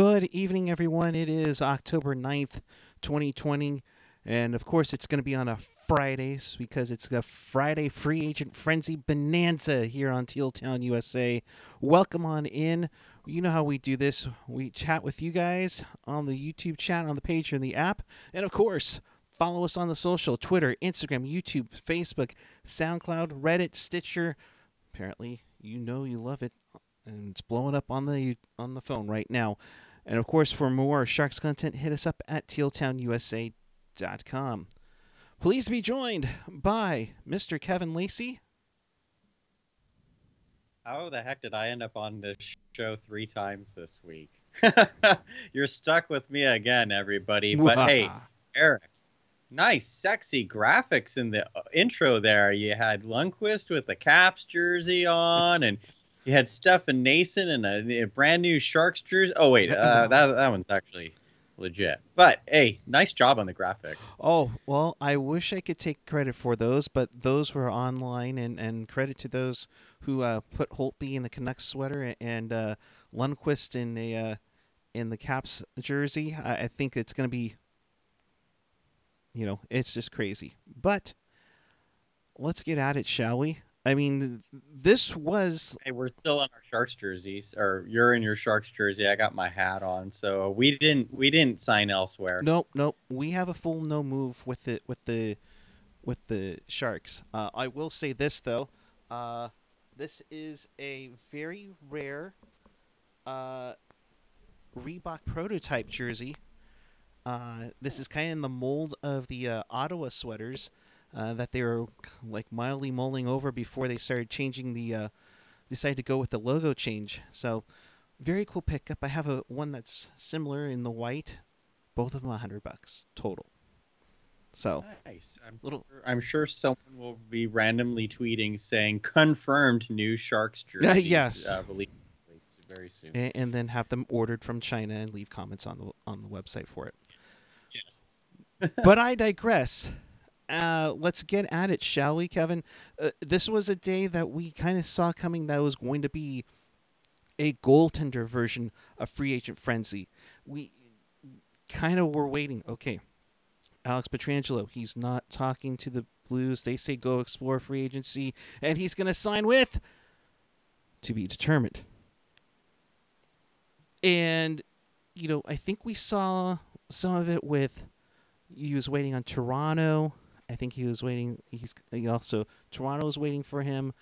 Good evening, everyone. It is October 9th, 2020. And of course, it's going to be on a Fridays because it's a Friday free agent frenzy bonanza here on Teal Town, USA. Welcome on in. You know how we do this. We chat with you guys on the YouTube chat, on the page, in the app. And of course, follow us on the social Twitter, Instagram, YouTube, Facebook, SoundCloud, Reddit, Stitcher. Apparently, you know you love it and it's blowing up on the on the phone right now. And of course, for more Sharks content, hit us up at tealtownusa.com. Please be joined by Mr. Kevin Lacey. How the heck did I end up on this show three times this week? You're stuck with me again, everybody. But hey, Eric, nice, sexy graphics in the uh, intro there. You had Lundqvist with the Caps jersey on, and you had Stefan Noesen and a, a, brand new Sharks jersey. Oh wait, uh, that that one's actually legit. But hey, nice job on the graphics. Oh well, I wish I could take credit for those, but those were online, and and credit to those who uh, put Holtby in the Canucks sweater and uh, Lundqvist in a uh, in the Caps jersey. I, I think it's gonna be, you know, it's just crazy. But let's get at it, shall we? I mean, this was. Hey, we're still in our Sharks jerseys, or you're in your Sharks jersey. I got my hat on, so we didn't we didn't sign elsewhere. Nope, nope. We have a full no move with it with the with the Sharks. Uh, I will say this though, uh, this is a very rare uh, Reebok prototype jersey. Uh, this is kind of in the mold of the uh, Ottawa sweaters uh, that they were like mildly mulling over before they started changing the uh, decided to go with the logo change. So very cool pickup. I have a one that's similar in the white. Both of them a hundred bucks total. So nice. I'm little. Sure, I'm sure someone will be randomly tweeting saying confirmed new Sharks jersey. yes. Uh, very soon. And, and, then have them ordered from China and leave comments on the on the website for it. Yes. but I digress uh, let's get at it, shall we, Kevin? Uh, this was a day that we kind of saw coming that was going to be a goaltender version of free agent frenzy. We kind of were waiting. Okay, Alex Pietrangelo, he's not talking to the Blues. They say go explore free agency, and he's going to sign with to be determined. And, you know, I think we saw some of it with he was waiting on Toronto. I think he was waiting. He's he also Toronto's waiting for him.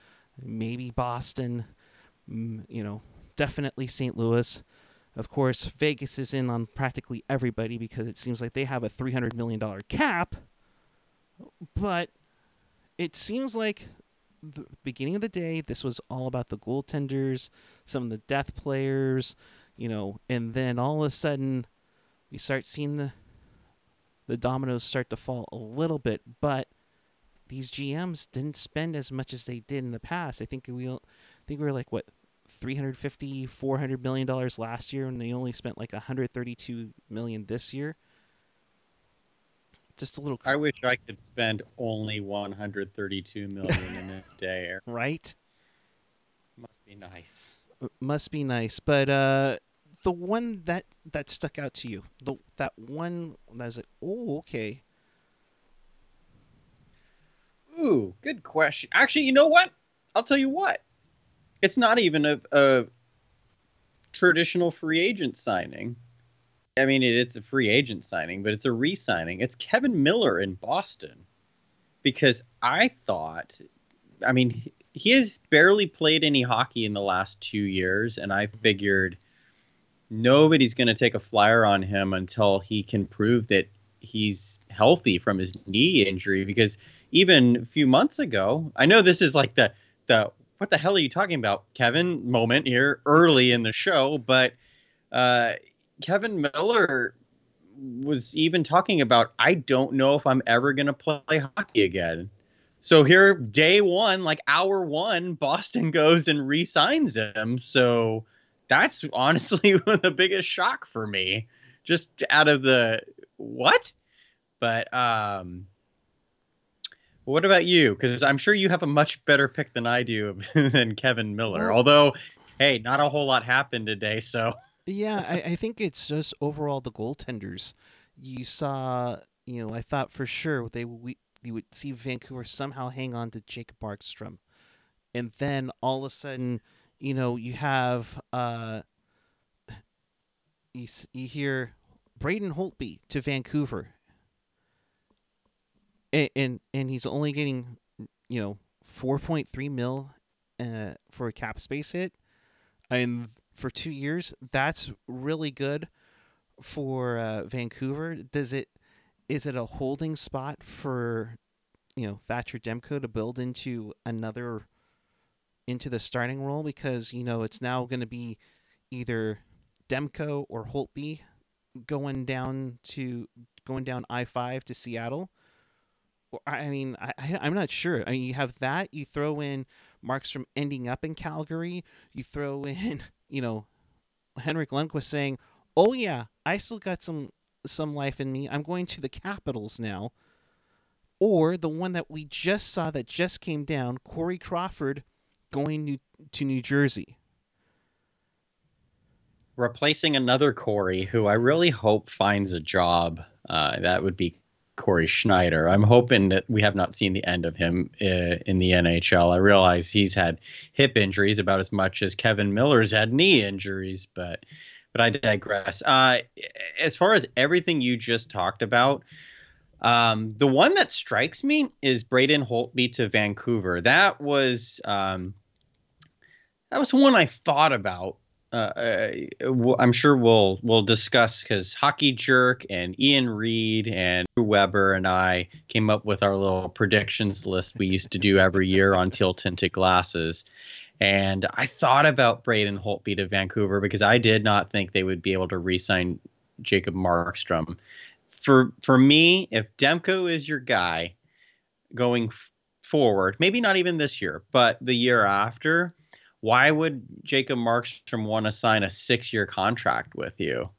Maybe Boston. Mm, you know, definitely St. Louis. Of course, Vegas is in on practically everybody because it seems like they have a three hundred million dollar cap. But it seems like the beginning of the day, this was all about the goaltenders, some of the death players, you know, and then all of a sudden, we start seeing the the dominoes start to fall a little bit, but these GMs didn't spend as much as they did in the past. I think we I think we were like what 350 400 million dollars last year and they only spent like 132 million this year. Just a little I wish I could spend only 132 million in a day. Right? Must be nice. Must be nice, but uh the one that that stuck out to you? The that one that was like, oh, okay. Ooh, good question. Actually, you know what? I'll tell you what. It's not even a, a traditional free agent signing. I mean, it, it's a free agent signing, but it's a re-signing. It's Kevan Miller in Boston, because I thought, I mean, he has barely played any hockey in the last two years, and I figured nobody's going to take a flyer on him until he can prove that he's healthy from his knee injury because even a few months ago i know this is like the the what the hell are you talking about kevin moment here early in the show but uh, kevan miller was even talking about i don't know if i'm ever going to play hockey again. So here day one like hour one boston goes and re-signs him. So that's honestly the biggest shock for me. Just out of the what? But um what about you? Because I'm sure you have a much better pick than I do than kevan Miller. Although, hey, not a whole lot happened today, so Yeah, I, I think it's just overall the goaltenders. You saw, you know, I thought for sure they we you would see Vancouver somehow hang on to Jacob Markstrom, and then all of a sudden, you know, you have uh, you you hear Braden Holtby to Vancouver, and and, and he's only getting, you know, four point three mil, uh, for a cap space hit, and for two years, that's really good for uh, Vancouver. Does it is it a holding spot for you know Thatcher Demko to build into another into the starting role because you know it's now going to be either Demko or Holtby going down to going down I five to Seattle. I mean, I I'm not sure. I mean, you have that. You throw in Markstrom ending up in Calgary. You throw in you know Henrik Lundqvist saying, "Oh yeah, I still got some some life in me. I'm going to the Capitals now." Or the one that we just saw that just came down, Corey Crawford going to New Jersey. Replacing another Corey, who I really hope finds a job. Uh, that would be Cory Schneider. I'm hoping that we have not seen the end of him uh, in the NHL. I realize he's had hip injuries about as much as Kevan Miller's had knee injuries, but but I digress. Uh, as far as everything you just talked about, um, the one that strikes me is Braden Holtby to Vancouver. That was um, that was one I thought about uh, I'm sure we'll we'll discuss because Hockey Jerk and Ian Reed and Drew Weber and I came up with our little predictions list we used to do every year on Teal Tinted Glasses. And I thought about Braden Holtby to Vancouver because I did not think they would be able to re-sign Jacob Markstrom. For for me, if Demko is your guy going forward, maybe not even this year, but the year after, why would Jacob Markstrom want to sign a six year contract with you?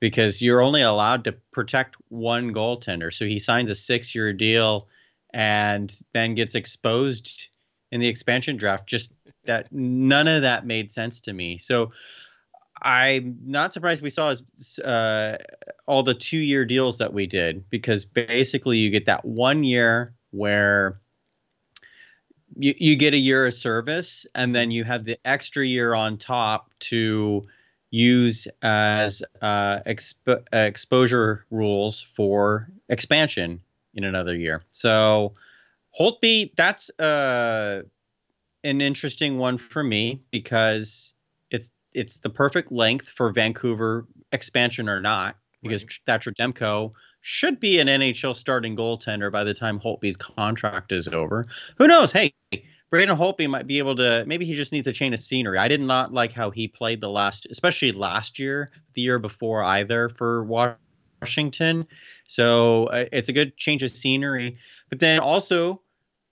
Because you're only allowed to protect one goaltender. So he signs a six year deal and then gets exposed in the expansion draft. Just that none of that made sense to me. So I'm not surprised we saw uh, all the two year deals that we did because basically you get that one year where you, you get a year of service and then you have the extra year on top to use as uh, expo- uh, exposure rules for expansion in another year. So Holtby, that's uh, an interesting one for me because it's it's the perfect length for Vancouver expansion or not because right. Thatcher Demko should be an NHL starting goaltender by the time Holtby's contract is over. Who knows? Hey, Braden Holtby might be able to. Maybe he just needs a change of scenery. I did not like how he played the last, especially last year, the year before either for Washington. So uh, it's a good change of scenery. But then also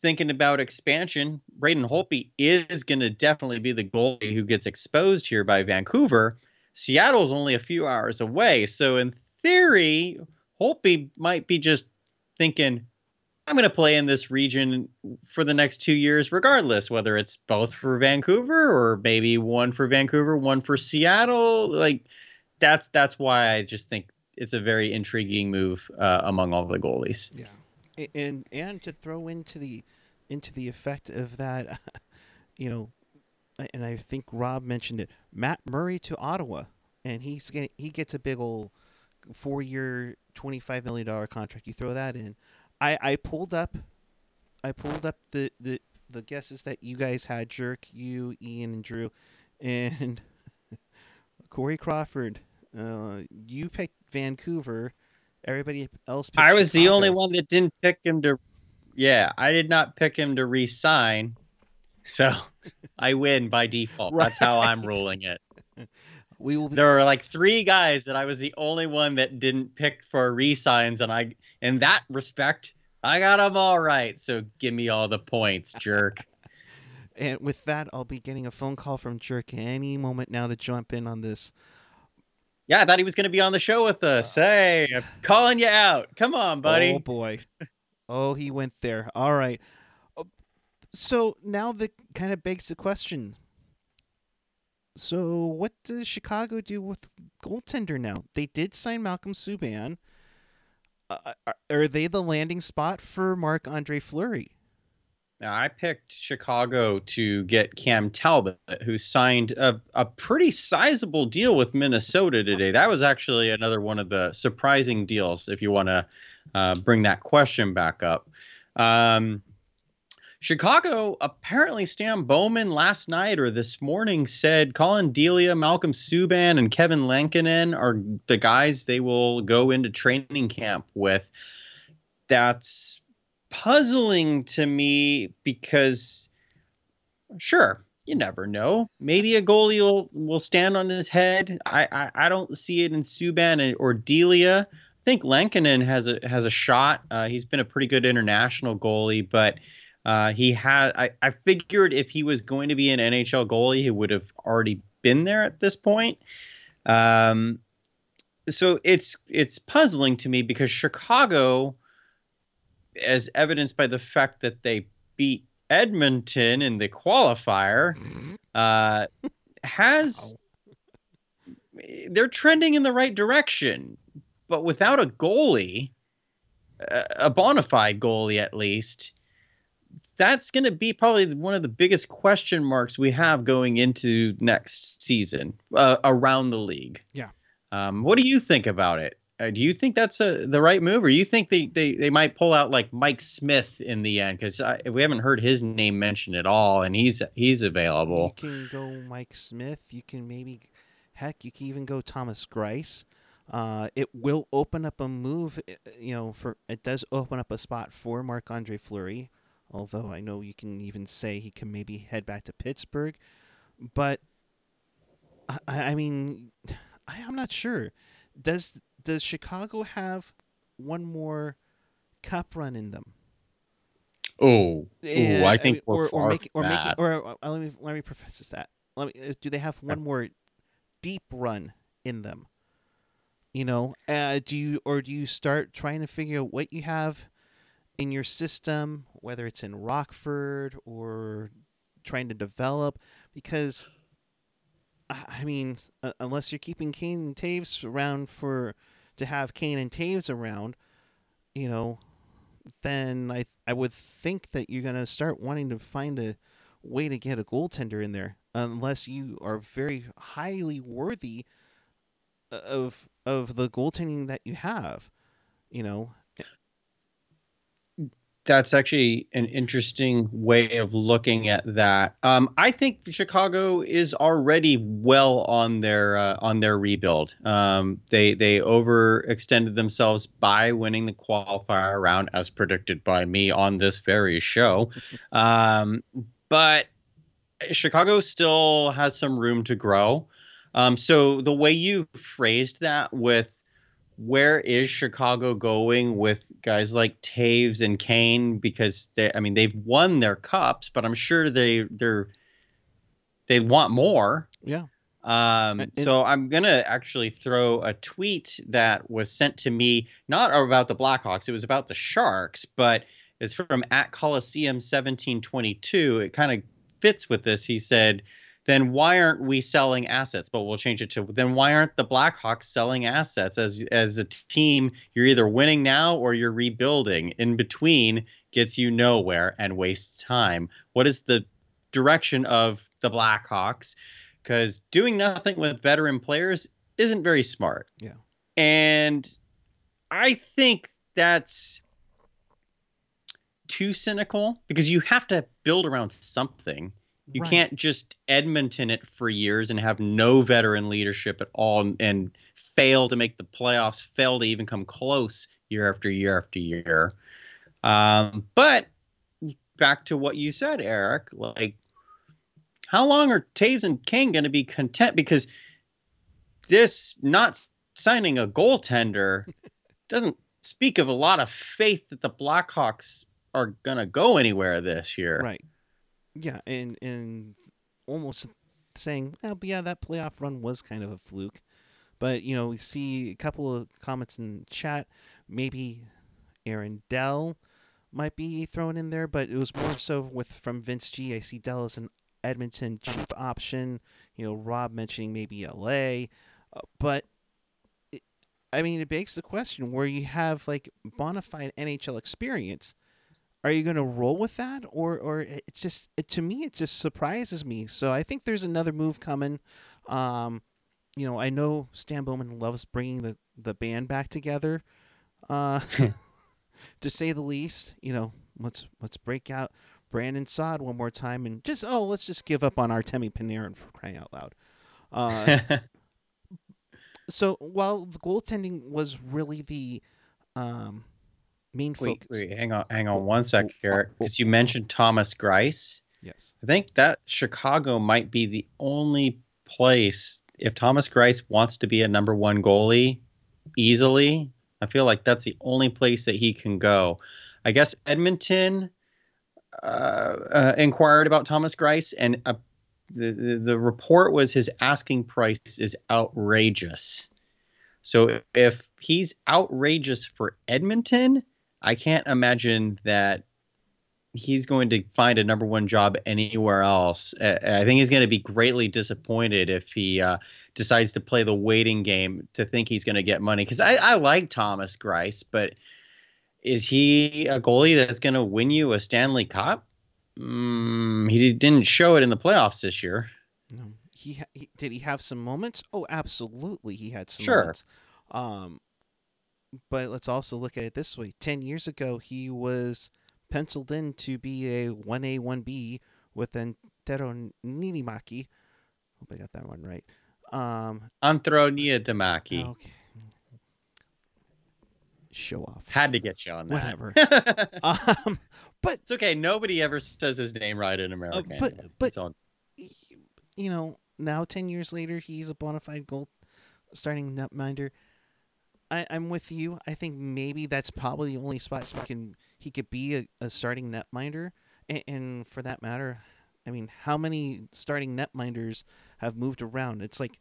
thinking about expansion, Braden Holtby is going to definitely be the goalie who gets exposed here by Vancouver. Seattle's only a few hours away, so in theory, Holtby might be just thinking, I'm going to play in this region for the next two years, regardless, whether it's both for Vancouver or maybe one for Vancouver, one for Seattle. Like that's that's why I just think it's a very intriguing move uh, among all the goalies. Yeah, and and to throw into the into the effect of that, you know, and I think Rob mentioned it, Matt Murray to Ottawa, and he's getting he gets a big old four year, twenty five million dollar contract. You throw that in. I I pulled up, I pulled up the the the guesses that you guys had, Jerk, you, Ian, and Drew, and Corey Crawford. Uh, you picked Vancouver. Everybody else. I was Chicago. the only one that didn't pick him to. Yeah, I did not pick him to re-sign, so I win by default. Right. That's how I'm ruling it. We will. Be- there were like three guys that I was the only one that didn't pick for re-signs, and I, in that respect, I got them all right. So give me all the points, jerk. and with that, I'll be getting a phone call from Jerk any moment now to jump in on this. Yeah, I thought he was going to be on the show with us. Uh, hey, I'm calling you out. Come on, buddy. Oh boy. Oh, he went there. All right. So now that kind of begs the question So what does Chicago do with goaltender now? They did sign Malcolm Subban. Uh, are, are they the landing spot for Marc Andre Fleury? Now, I picked Chicago to get Cam Talbot, who signed a, a pretty sizable deal with Minnesota today. That was actually another one of the surprising deals, if you want to uh, bring that question back up. Um, Chicago, apparently, Stan Bowman last night or this morning said Colin Delia, Malcolm Subban, and Kevin Lankinen are the guys they will go into training camp with. That's puzzling to me because, sure, you never know. Maybe a goalie will, will stand on his head. I, I, I don't see it in Subban or Delia. I think Lankinen has a has a shot. Uh, he's been a pretty good international goalie, but uh, he had. I, I figured if he was going to be an NHL goalie, he would have already been there at this point. Um, so it's it's puzzling to me because Chicago as evidenced by the fact that they beat Edmonton in the qualifier, uh, has they're trending in the right direction, but without a goalie, a bona fide goalie at least, that's going to be probably one of the biggest question marks we have going into next season uh, around the league. Yeah. Um, what do you think about it? Uh, do you think that's a, the right move, or you think they, they, they might pull out like Mike Smith in the end? Because we haven't heard his name mentioned at all, and he's he's available. You can go Mike Smith. You can maybe, heck, you can even go Thomas Greiss. Uh, it will open up a move. Uh, you know, for it does open up a spot for Marc Andre Fleury. Although I know you can even say he can maybe head back to Pittsburgh, but I, I mean, I, I'm not sure. Does does Chicago have one more cup run in them? Oh, yeah, I think I mean, or, or make it, or make it, or uh, let me let me preface that. Let me. Uh, do they have one more deep run in them? You know, uh, do you or do you start trying to figure out what you have in your system, whether it's in Rockford or trying to develop? Because I mean, uh, unless you're keeping Kane and Toews around for to have Kane and Toews around, you know, then I I would think that you're gonna start wanting to find a way to get a goaltender in there, unless you are very highly worthy of of the goaltending that you have, you know, that's actually an interesting way of looking at that. Um, I think Chicago is already well on their uh, on their rebuild. Um, they they overextended themselves by winning the qualifier round, as predicted by me on this very show. Um, but Chicago still has some room to grow. Um, so the way you phrased that with where is Chicago going with guys like Toews and Kane? Because they, I mean, they've won their cups, but I'm sure they they're they want more. Yeah. Um, so I'm gonna actually throw a tweet that was sent to me, not about the Blackhawks, it was about the Sharks, but it's from at Coliseum 1722. It kind of fits with this. He said, then why aren't we selling assets? But we'll change it to then why aren't the Blackhawks selling assets as as a team? You're either winning now or you're rebuilding. In between gets you nowhere and wastes time. What is the direction of the Blackhawks? Because doing nothing with veteran players isn't very smart. Yeah. And I think that's too cynical because you have to build around something. You right. can't just Edmonton it for years and have no veteran leadership at all and, fail to make the playoffs, fail to even come close year after year after year. Um, but back to what you said, Eric, like how long are Toews and King going to be content? Because this not signing a goaltender doesn't speak of a lot of faith that the Blackhawks are going to go anywhere this year. Right. Yeah, and and almost saying, oh, but yeah, that playoff run was kind of a fluke. But you know, we see a couple of comments in chat. Maybe Aaron Dell might be thrown in there, but it was more so with from Vince G. I see Dell as an Edmonton cheap option. You know, Rob mentioning maybe LA, uh, but it, I mean, it begs the question where you have like bona fide NHL experience. Are you going to roll with that, or or it's just it, to me it just surprises me. So I think there's another move coming. Um, you know, I know Stan Bowman loves bringing the the band back together, uh, to say the least. You know, let's let's break out Brandon Saad one more time and just oh let's just give up on Artemi Panarin for crying out loud. Uh, so while the goaltending was really the um, main wait, focus, wait, hang on, hang on one sec, oh. because you mentioned Thomas Greiss. yes, I think that Chicago might be the only place if Thomas Greiss wants to be a number one goalie easily. I feel like that's the only place that he can go. I guess Edmonton uh, uh, inquired about Thomas Greiss, and uh, the, the the report was his asking price is outrageous. So if he's outrageous for Edmonton, I can't imagine that he's going to find a number one job anywhere else. I think he's going to be greatly disappointed if he uh, decides to play the waiting game to think he's going to get money. Because I, I like Thomas Greiss, but is he a goalie that's going to win you a Stanley Cup? Mm, he didn't show it in the playoffs this year. no, he, ha- he did he have some moments? Oh, absolutely, he had some Sure. moments. Um, but let's also look at it this way: ten years ago, he was penciled in to be a one A one B with Antero Ninimaki. Hope I got that one right. Um, Antro Niitamaki. okay. Show off. Had to get you on that. Whatever. it's Um, but okay. Nobody ever says his name right in America. Uh, but- but- It's all- you know, now ten years later, he's a bona fide gold starting netminder. I, I'm with you. I think maybe that's probably the only spot he can he could be a, a starting netminder. And, and for that matter, I mean, how many starting netminders have moved around? It's like,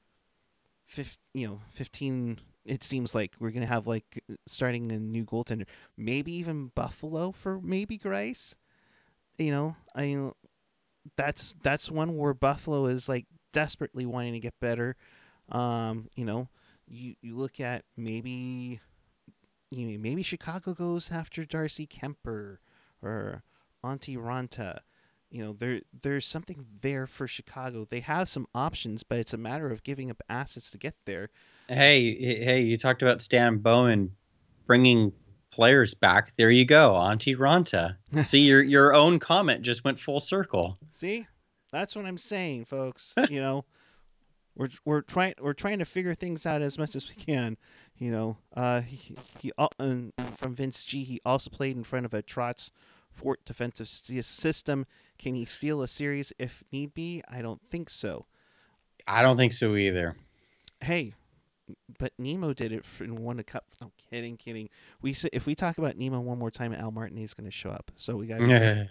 fif, you know, fifteen. It seems like we're gonna have like starting a new goaltender. Maybe even Buffalo for maybe Greiss. You know, I mean, that's that's one where Buffalo is like desperately wanting to get better. Um, you know, you you look at maybe you know, maybe Chicago goes after Darcy Kuemper or Antti Raanta. You know, there there's something there for Chicago. They have some options, but it's a matter of giving up assets to get there. Hey, hey, you talked about Stan Bowman bringing players back. There you go, Antti Raanta. See, your your own comment just went full circle. See, that's what I'm saying, folks. you know, we're we're trying we're trying to figure things out as much as we can. You know, uh, he, he and from Vince G. He also played in front of a Trotz Fort defensive system. Can he steal a series if need be? I don't think so. I don't think so either. Hey, but Niemi did it for, and won a cup. I'm kidding, kidding. We say, if we talk about Niemi one more time, Al Martin is going to show up. So we got. to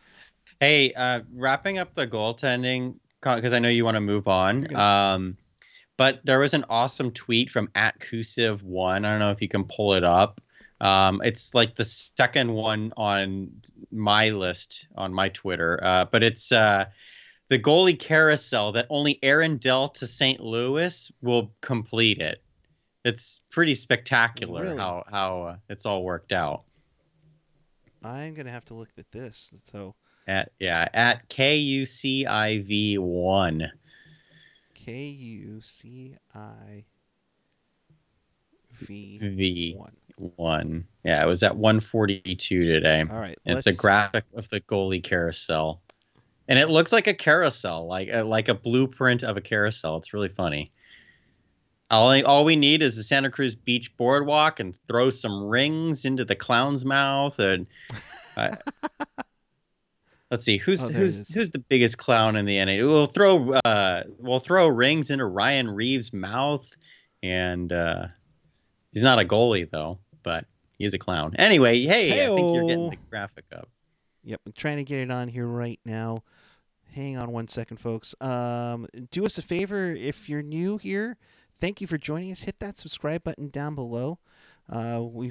hey, uh, wrapping up the goaltending because I know you want to move on. Um, but there was an awesome tweet from at Kusiv one. I don't know if you can pull it up. Um, it's like the second one on my list on my Twitter. Uh, but it's uh, the goalie carousel that only Aaron Dell to St. Louis will complete it. It's pretty spectacular Really? how how uh, it's all worked out. I'm going to have to look at this. So At yeah, at K U C I V one. K U C I V V one. one. Yeah, it was at 142 today. All right. It's a graphic of the goalie carousel, and it looks like a carousel, like a, like a blueprint of a carousel. It's really funny. All all we need is the Santa Cruz Beach boardwalk and throw some rings into the clown's mouth and. I- Let's see who's Oh, who's who's the biggest clown in the NA. We'll throw uh we'll throw rings into Ryan Reaves' mouth, and uh, he's not a goalie though, but he's a clown. Anyway, hey, I think you're getting the graphic up. Yep, I'm trying to get it on here right now. Hang on one second, folks. Um, do us a favor if you're new here. Thank you for joining us. Hit that subscribe button down below. Uh, we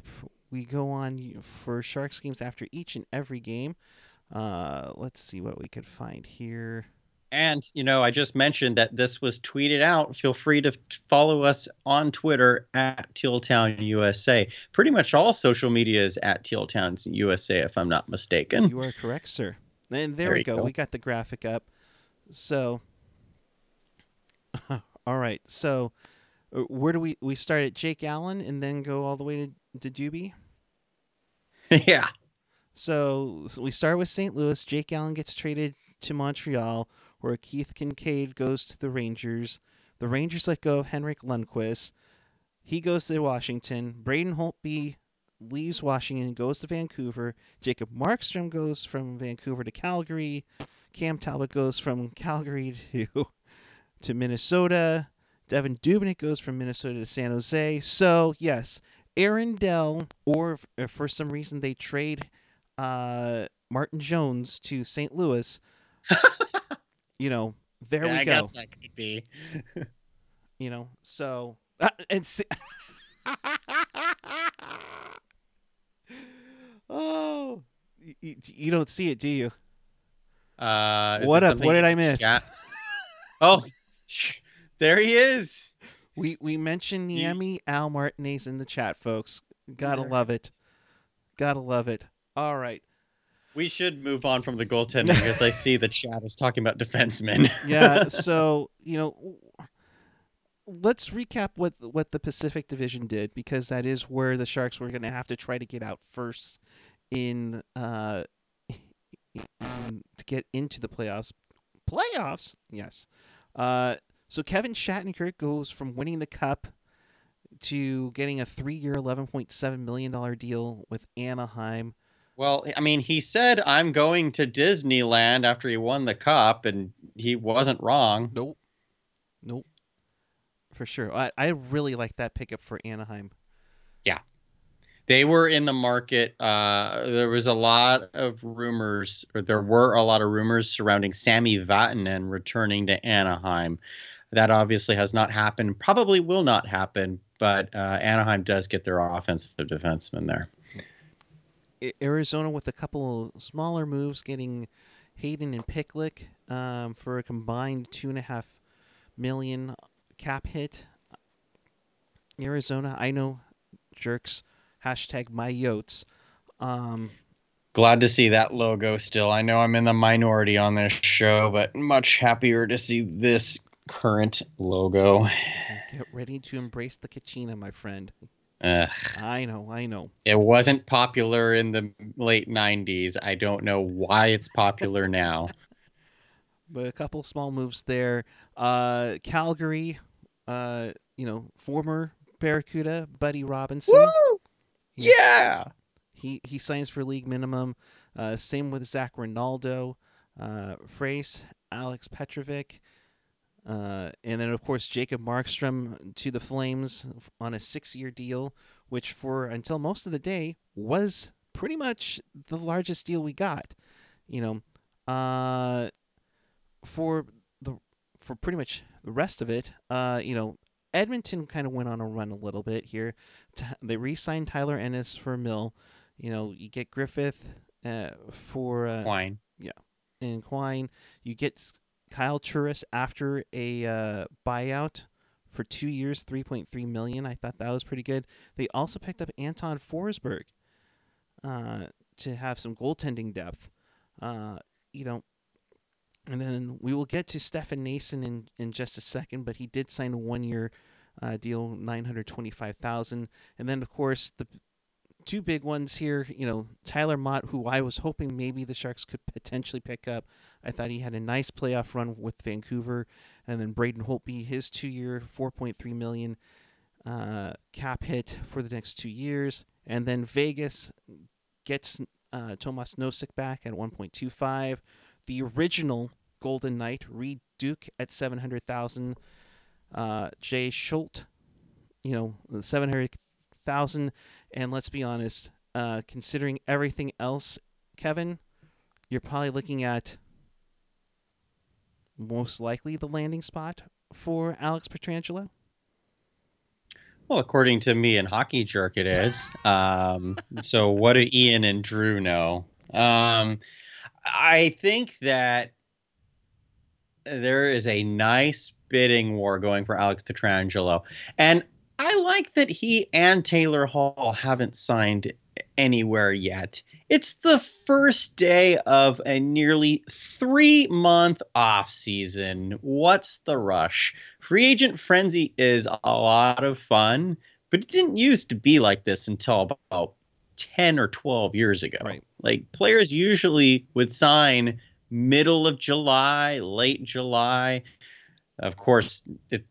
we go on for Sharks games after each and every game. Uh, let's see what we could find here. And, you know, I just mentioned that this was tweeted out. Feel free to follow us on Twitter at Tealtown USA. Pretty much all social media is at Tealtown USA, if I'm not mistaken. You are correct, sir. And there, There we go. go. We got the graphic up. So, all right. So, uh, where do we we start at Jake Allen and then go all the way to, to Doobie? yeah. So, so we start with St. Louis. Jake Allen gets traded to Montreal, where Keith Kinkaid goes to the Rangers. The Rangers let go of Henrik Lundqvist. He goes to Washington. Braden Holtby leaves Washington, and goes to Vancouver. Jacob Markstrom goes from Vancouver to Calgary. Cam Talbot goes from Calgary to to Minnesota. Devan Dubnyk goes from Minnesota to San Jose. So yes, Aaron Dell, or if, if for some reason they trade uh, Martin Jones to St. Louis, you know, there Yeah, we I go. guess that could be. You know, so uh, and see- oh, y- y- you don't see it, do you? Uh, what up? What did I miss? Oh, there he is. We we mentioned You- Niemi Al Martinez in the chat, folks. Gotta love it. Gotta love it. All right. We should move on from the goaltending because I see the chat is talking about defensemen. Yeah. so you know, let's recap what what the Pacific Division did because that is where the Sharks were going to have to try to get out first in uh in- to get into the playoffs. Playoffs, yes. Uh, so Kevin Shattenkirk goes from winning the cup to getting a three-year, eleven point seven million dollar deal with Anaheim. Well, I mean, he said I'm going to Disneyland after he won the cup, and he wasn't wrong. Nope. Nope. For sure. I, I really like that pickup for Anaheim. Yeah, they were in the market. Uh, there was a lot of rumors, or there were a lot of rumors surrounding Sami Vatanen returning to Anaheim. That obviously has not happened. Probably will not happen. But uh, Anaheim does get their offensive defenseman there. Arizona with a couple of smaller moves, getting Hayden and Pitlick um, for a combined two and a half million cap hit. Arizona, I know, jerks. Hashtag my yotes. Um, Glad to see that logo still. I know I'm in the minority on this show, but much happier to see this current logo. get ready to embrace the Kachina, my friend. Ugh. I know, I know. It wasn't popular in the late 90s. I don't know why it's popular now. but a couple small moves there. Uh, Calgary, uh, you know, former Barracuda Buddy Robinson. Woo! Yeah. He he signs for league minimum. Uh, same with Zac Rinaldo, uh, Frace, Alex Petrovic, uh, and then of course Jacob Markstrom to the Flames on a six-year deal, which for until most of the day was pretty much the largest deal we got. You know, uh, for the for pretty much the rest of it, uh, you know, Edmonton kind of went on a run a little bit here. They re-signed Tyler Ennis for a mill. You know, you get Griffith uh, for uh, yeah, and Quine. You get Kyle Turris after a uh, buyout for two years, three point three million. I thought that was pretty good. They also picked up Anton Forsberg uh, to have some goaltending depth. Uh, you know, and then we will get to Stefan Noesen in, in just a second, but he did sign a one year uh, deal, nine hundred twenty five thousand, and then of course the two big ones here. You know, Tyler Motte, who I was hoping maybe the Sharks could potentially pick up. I thought he had a nice playoff run with Vancouver, and then Braden Holtby, his two year, four point three million uh, cap hit for the next two years, and then Vegas gets uh, Tomas Nosek back at one point two five. The original Golden Knight, Reid Duke at seven hundred thousand. Uh, Jay Schult, you know, seven hundred thousand. And let's be honest, uh, considering everything else, Kevin, you're probably looking at most likely the landing spot for Alex Pietrangelo. Well, according to me and Hockey Jerk, it is. Um, so, what do Ian and Drew know? Um, I think that there is a nice bidding war going for Alex Pietrangelo. And I like that he and Taylor Hall haven't signed anywhere yet. It's the first day of a nearly three month off season. What's the rush? Free agent frenzy is a lot of fun, but it didn't used to be like this until about 10 or 12 years ago. Right. Like players usually would sign middle of July, late July. Of course, it,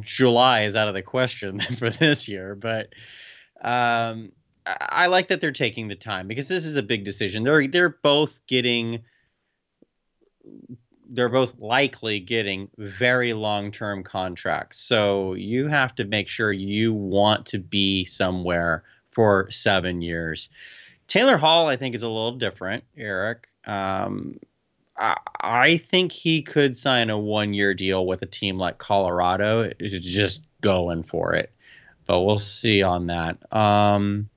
July is out of the question for this year, but um, I like that they're taking the time because this is a big decision. They're they're both getting they're both likely getting very long-term contracts. So you have to make sure you want to be somewhere for 7 years. Taylor Hall I think is a little different, Eric. Um, I, think he could sign a one-year deal with a team like Colorado, just going for it. But we'll see on that. Um,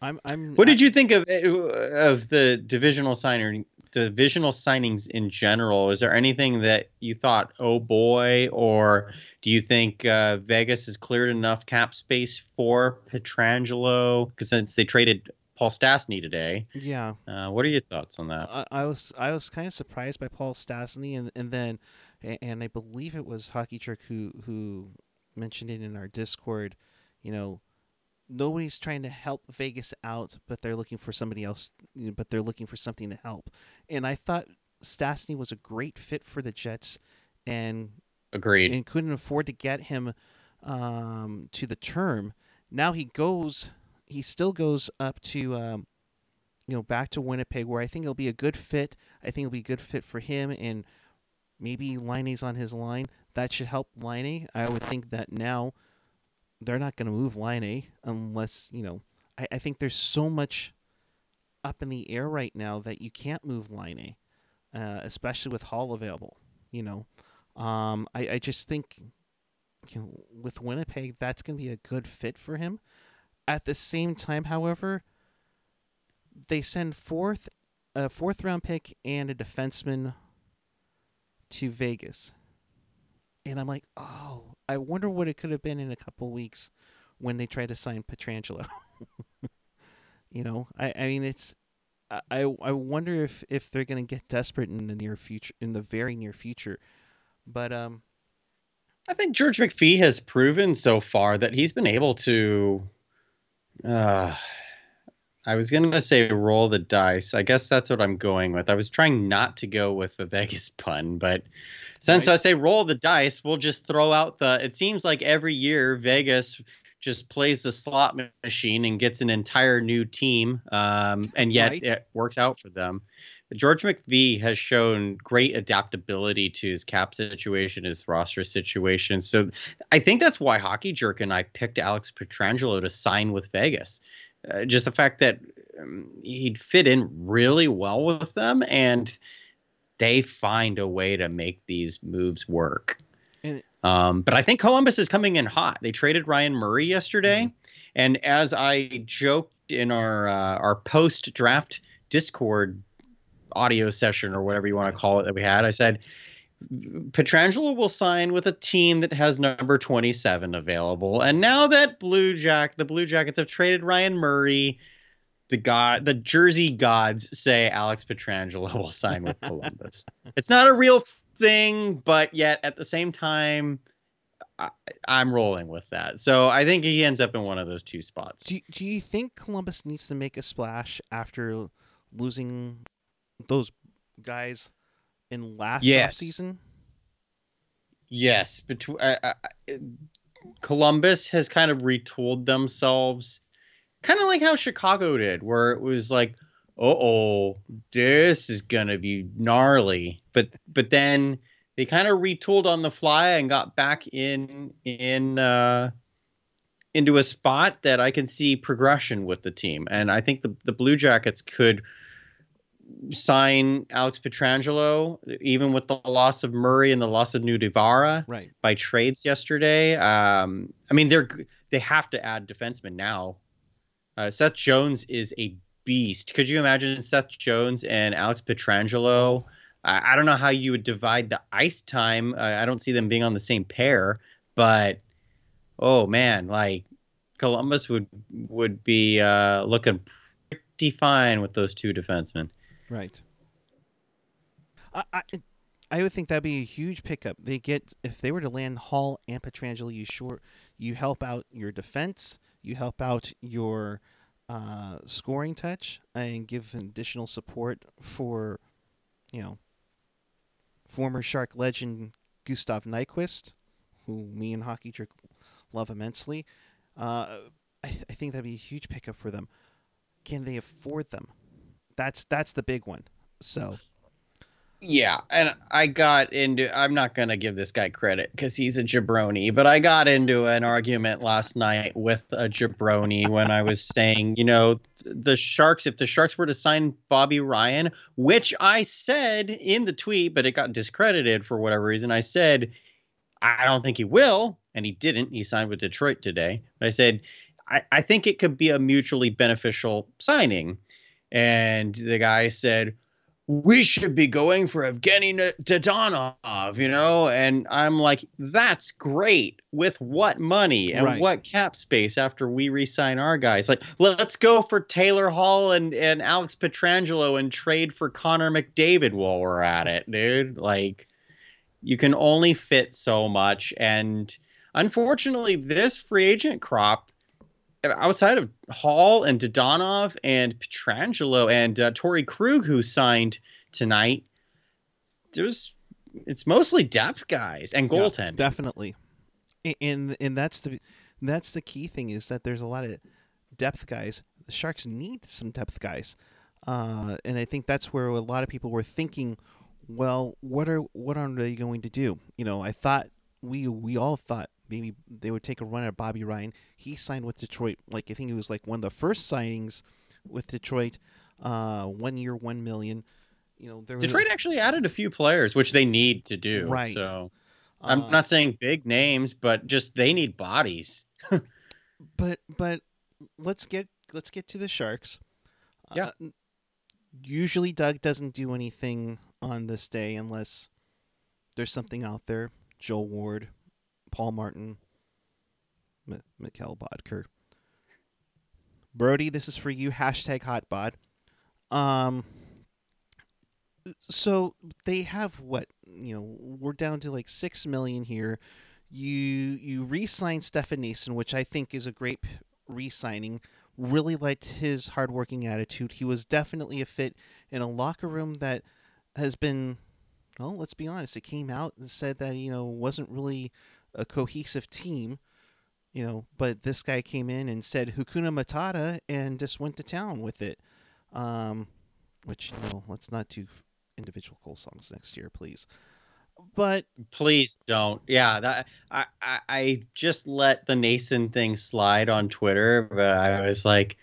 I'm. I'm. What did you think of of the divisional signing divisional signings in general? Is there anything that you thought, oh boy, or do you think uh, Vegas has cleared enough cap space for Pietrangelo? Because since they traded Paul Stastny today, yeah. Uh, what are your thoughts on that? I, I was I was kind of surprised by Paul Stastny, and and then and I believe it was Hockey Trick who who mentioned it in our Discord. You know, nobody's trying to help Vegas out, but they're looking for somebody else. But they're looking for something to help. And I thought Stastny was a great fit for the Jets, and agreed, and couldn't afford to get him um, to the term. Now he goes. He still goes up to. Um, you know, back to Winnipeg, where I think it'll be a good fit. I think it'll be a good fit for him, and maybe Laine's on his line. That should help Laine. I would think that now they're not going to move Laine unless you know. I, I think there's so much up in the air right now that you can't move Laine, uh, especially with Hall available. You know, um, I I just think you know with Winnipeg that's going to be a good fit for him. At the same time, however, they send fourth a fourth round pick and a defenseman to Vegas. And I'm like, oh, I wonder what it could have been in a couple weeks when they try to sign Pietrangelo. you know, I, I mean, it's I I wonder if if they're gonna get desperate in the near future, in the very near future. But um, I think George McPhee has proven so far that he's been able to. Uh, I was gonna say roll the dice. I guess that's what I'm going with. I was trying not to go with the Vegas pun, but since right. I say roll the dice, we'll just throw out the. It seems like every year Vegas just plays the slot machine and gets an entire new team, um, and yet right. it works out for them. George McPhee has shown great adaptability to his cap situation, his roster situation. So I think that's why Hockey Jerk and I picked Alex Pietrangelo to sign with Vegas. Uh, just the fact that um, he'd fit in really well with them, and they find a way to make these moves work. Um, but I think Columbus is coming in hot. They traded Ryan Murray yesterday, mm-hmm. and as I joked in our uh, our post draft Discord audio session or whatever you want to call it that we had, I said Pietrangelo will sign with a team that has number 27 available. And now that Blue Jack, the Blue Jackets have traded Ryan Murray, the god, the Jersey gods say Alex Pietrangelo will sign with Columbus. it's not a real thing, but yet at the same time, I, am rolling with that. So I think he ends up in one of those two spots. Do, do you think Columbus needs to make a splash after losing those guys in last yes. season? Yes, between uh, uh, Columbus has kind of retooled themselves, kind of like how Chicago did, where it was like, oh, this is gonna be gnarly, but but then they kind of retooled on the fly and got back in in uh, into a spot that I can see progression with the team, and I think the the Blue Jackets could sign Alex Pietrangelo, even with the loss of Murray and the loss of Nutivaara right. by trades yesterday. Um, I mean, they're they have to add defensemen now. Uh, Seth Jones is a beast. Could you imagine Seth Jones and Alex Pietrangelo? I, I don't know how you would divide the ice time. Uh, I don't see them being on the same pair, but oh man, like Columbus would would be uh, looking pretty fine with those two defensemen. Right. I, I I would think that'd be a huge pickup. They get if they were to land Hall and Pietrangelo, you sure you help out your defense, you help out your uh, scoring touch, and give additional support for, you know, former Shark legend Gustav Nyquist, who me and Hockey Jerk love immensely. Uh, I, th- I think that'd be a huge pickup for them. Can they afford them? That's that's the big one. So Yeah, and I got into. I'm not gonna give this guy credit because he's a jabroni, but I got into an argument last night with a jabroni when I was saying, you know, the Sharks. If the Sharks were to sign Bobby Ryan, which I said in the tweet, but it got discredited for whatever reason, I said I don't think he will, and he didn't. He signed with Detroit today. But I said I, I think it could be a mutually beneficial signing, and the guy said we should be going for Evgeny Dadonov, you know? And I'm like, that's great. With what money and Right. what cap space after we re-sign our guys? Like, let's go for Taylor Hall and, and Alex Pietrangelo and trade for Connor McDavid while we're at it, dude. Like, you can only fit so much. And unfortunately, this free agent crop, outside of Hall and Dadonov and Pietrangelo and uh, Torey Krug, who signed tonight, there's it's mostly depth guys and Yeah, goaltending. definitely, and and that's the that's the key thing is that there's a lot of depth guys. The Sharks need some depth guys, uh, and I think that's where a lot of people were thinking, well, what are what are they going to do? You know, I thought we we all thought maybe they would take a run at Bobby Ryan. He signed with Detroit, like I think it was like one of the first signings with Detroit, uh, one year, one million. You know, Detroit actually added a few players, which they need to do. Right. So I'm uh, not saying big names, but just they need bodies. but but let's get let's get to the sharks Yeah. Uh, usually doug doesn't do anything on this day unless there's something out there joel ward paul martin M- Mikkel Boedker brody this is for you hashtag hotbod um so they have what you know we're down to like six million here you you re-sign Stefan Noesen, which I think is a great re-signing. Really liked his hardworking attitude. He was definitely a fit in a locker room that has been, well, let's be honest. It came out and said that you know wasn't really a cohesive team, you know. But this guy came in and said Hakuna Matata and just went to town with it. Um, which know, let's not do individual goal songs next year, please. But Please don't. Yeah, that I, I I just let the Noesen thing slide on Twitter, but I was like,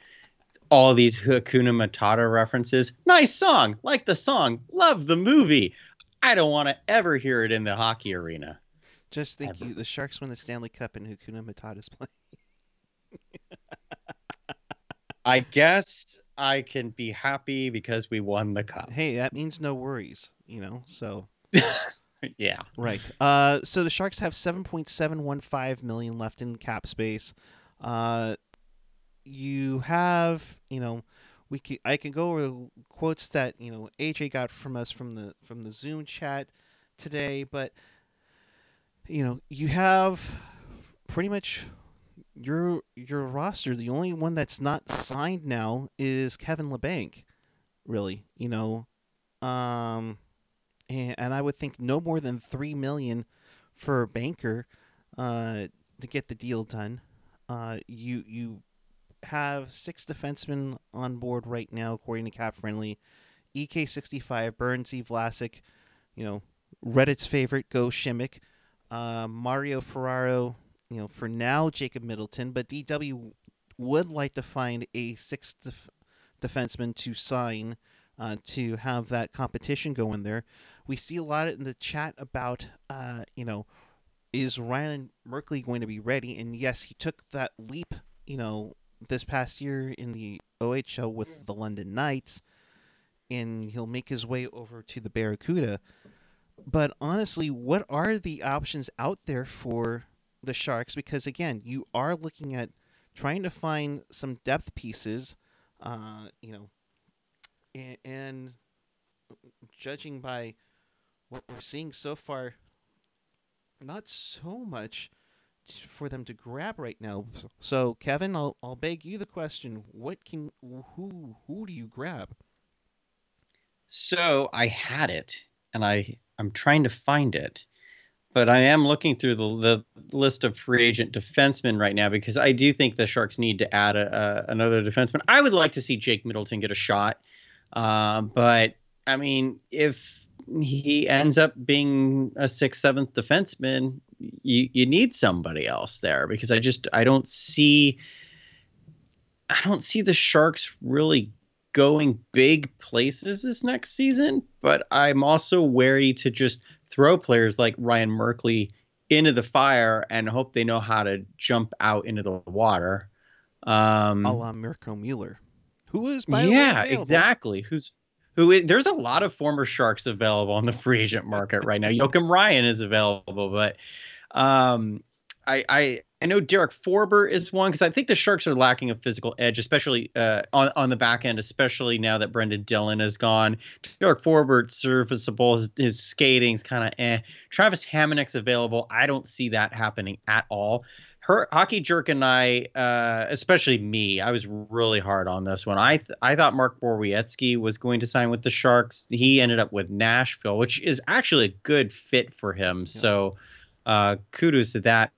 all these Hakuna Matata references. Nice song, like the song, love the movie. I don't want to ever hear it in the hockey arena. Just think Ever. you the Sharks win the Stanley Cup and Hakuna Matata's playing. I guess I can be happy because we won the cup. Hey, that means no worries, you know. So yeah. right. Uh, so the Sharks have seven point seven one five million left in cap space. Uh, you have, you know, we can, I can go over the quotes that you know AJ got from us from the from the Zoom chat today, but you know you have pretty much your your roster. The only one that's not signed now is Kevin Labanc. Really, you know, um, and, and I would think no more than three million for a banker uh, to get the deal done. Uh, you you have six defensemen on board right now, according to Cap Friendly. EK sixty five, Burns. Vlasic, you know, Reddit's favorite, Go Shimmick, uh, Mario Ferraro, you know, for now Jacob Middleton, but DW would like to find a sixth def- defenseman to sign uh, to have that competition go in there. We see a lot in the chat about, uh, you know, is Ryan Merkley going to be ready? And yes, he took that leap, you know, this past year in the OHL with the London Knights. and he'll make his way over to the Barracuda. But honestly, what are the options out there for the Sharks? Because again, you are looking at trying to find some depth pieces, uh, you know, and, and judging by what we're seeing so far, not so much for them to grab right now. So, Kevin, I'll I'll beg you the question: What can who who do you grab? So I had it, and I I'm trying to find it, but I am looking through the the list of free agent defensemen right now because I do think the Sharks need to add a, a another defenseman. I would like to see Jake Middleton get a shot, uh, but I mean if he ends up being a sixth, seventh defenseman, you you need somebody else there because I just I don't see I don't see the Sharks really going big places this next season, but I'm also wary to just throw players like Ryan Merkley into the fire and hope they know how to jump out into the water. Um, a la Mirco Mueller, who is by yeah, exactly. Who's who? Is, there's a lot of former Sharks available on the free agent market right now. Joakim Ryan is available, but um, I, I I know Derek Forbort is one because I think the Sharks are lacking a physical edge, especially uh, on on the back end, especially now that Brendan Dillon is gone. Derek Forbort serviceable, his, his skating's kind of eh. Travis Hamonic's available. I don't see that happening at all. Her hockey jerk and I, uh, especially me, I was really hard on this one. I th- I thought Mark Borowiecki was going to sign with the Sharks. He ended up with Nashville, which is actually a good fit for him. Yeah. So uh, kudos to that.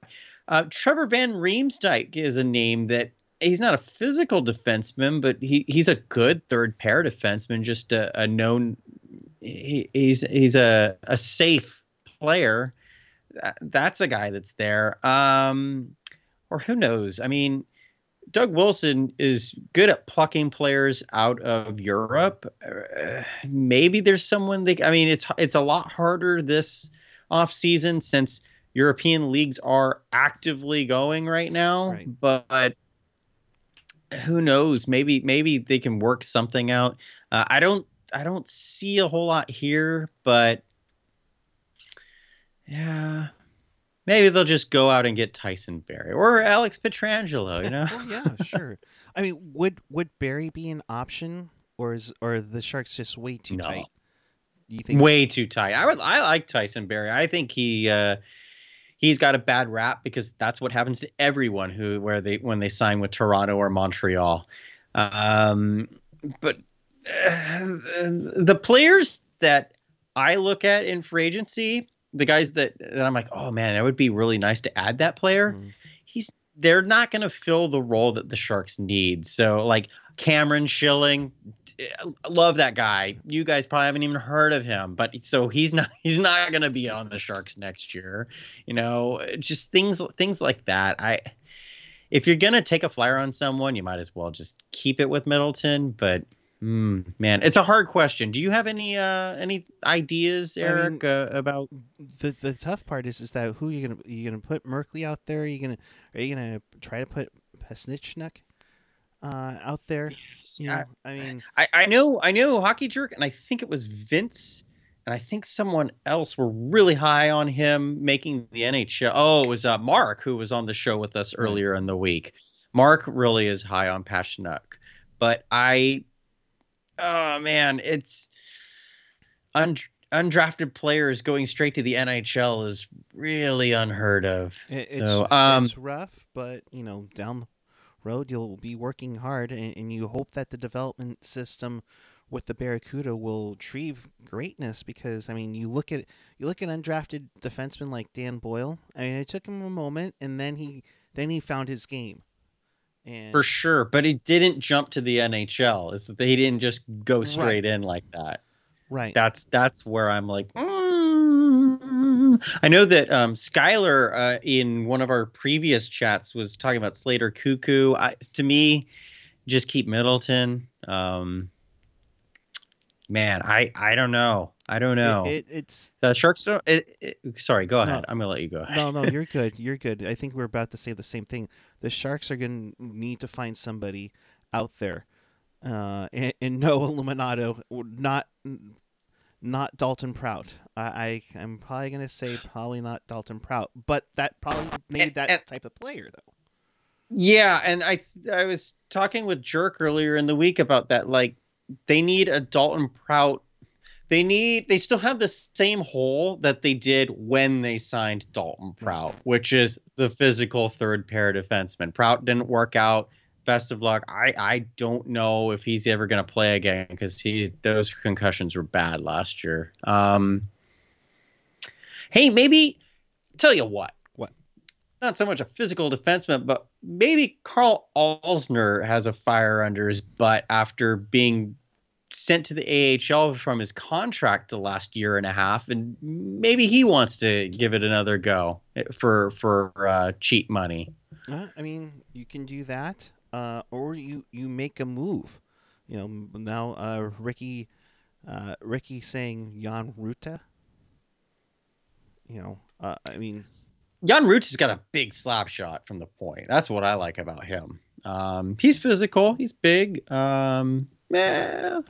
Uh, Trevor Van Riemsdyk is a name that he's not a physical defenseman, but he, he's a good third pair defenseman, just a, a known he, he's he's a, a safe player. That's a guy that's there. Um, or who knows? I mean, Doug Wilson is good at plucking players out of Europe. Uh, maybe there's someone they. I mean, it's it's a lot harder this off season since European leagues are actively going right now, right. but who knows? Maybe maybe they can work something out. Uh, I don't I don't see a whole lot here, but yeah, maybe they'll just go out and get Tyson Barrie or Alex Pietrangelo. You know? oh yeah, sure. I mean, would would Barrie be an option, or is or the Sharks just way too no. tight? You think way too tight? I would I like Tyson Barrie. I think he. Uh, he's got a bad rap because that's what happens to everyone who where they when they sign with Toronto or Montreal. Um, but uh, the players that I look at in free agency, the guys that, that I'm like, oh man, that would be really nice to add that player. Mm. He's they're not going to fill the role that the Sharks need. So like Cameron Schilling, love that guy. You guys probably haven't even heard of him, but so he's not he's not going to be on the Sharks next year. You know, just things things like that. I if you're going to take a flyer on someone, you might as well just keep it with Middleton, but Mm, man, it's a hard question. Do you have any uh any ideas, Eric, I mean, uh, about the the tough part is is that who you gonna you gonna put Merkley out there? Are you gonna are you gonna try to put Pasichnuk uh, out there? Yes. You know, I, I mean, I I know I know Hockey Jerk, and I think it was Vince. And I think someone else were really high on him making the NHL. Oh, it was uh, Mark who was on the show with us earlier in the week. Mark really is high on Pasichnuk, but I oh man, it's un- undrafted players going straight to the NHL is really unheard of. It, it's, so, um, it's rough, but you know, down the road you'll be working hard, and, and you hope that the development system with the Barracuda will achieve greatness because I mean you look at you look at undrafted defensemen like Dan Boyle. I mean it took him a moment and then he then he found his game. And For sure, but he didn't jump to the NHL. Is that he didn't just go straight right. in like that. Right. That's that's where I'm like. Mm. I know that um, Skyler uh, in one of our previous chats was talking about Slater Koekkoek. I, to me, just keep Middleton. Um, man, I I don't know. I don't know. It, it, it's the Sharks don't. It, sorry, go ahead. No, I'm gonna let you go. no, no, you're good. You're good. I think we're about to say the same thing. The Sharks are gonna need to find somebody out there, uh, and, and no Illuminato, not not Dalton Prout. I, I am probably gonna say probably not Dalton Prout, but that probably made And- that and- type of player though. Yeah, and I I was talking with Jerk earlier in the week about that. Like, they need a Dalton Prout. They need. They still have the same hole that they did when they signed Dalton Prout, which is the physical third pair defenseman. Prout didn't work out. Best of luck. I I don't know if he's ever going to play again because he those concussions were bad last year. Um. Hey, maybe tell you what What? not so much a physical defenseman, but maybe Karl Alzner has a fire under his butt after being sent to the AHL from his contract the last year and a half, and maybe he wants to give it another go for for uh, cheap money. Uh, I mean, you can do that, uh, or you you make a move. You know, now uh, Ricky, uh, Ricky saying Jan Rutta. You know, uh, I mean, Jan has got a big slap shot from the point. That's what I like about him. Um, he's physical. He's big. Um, eh.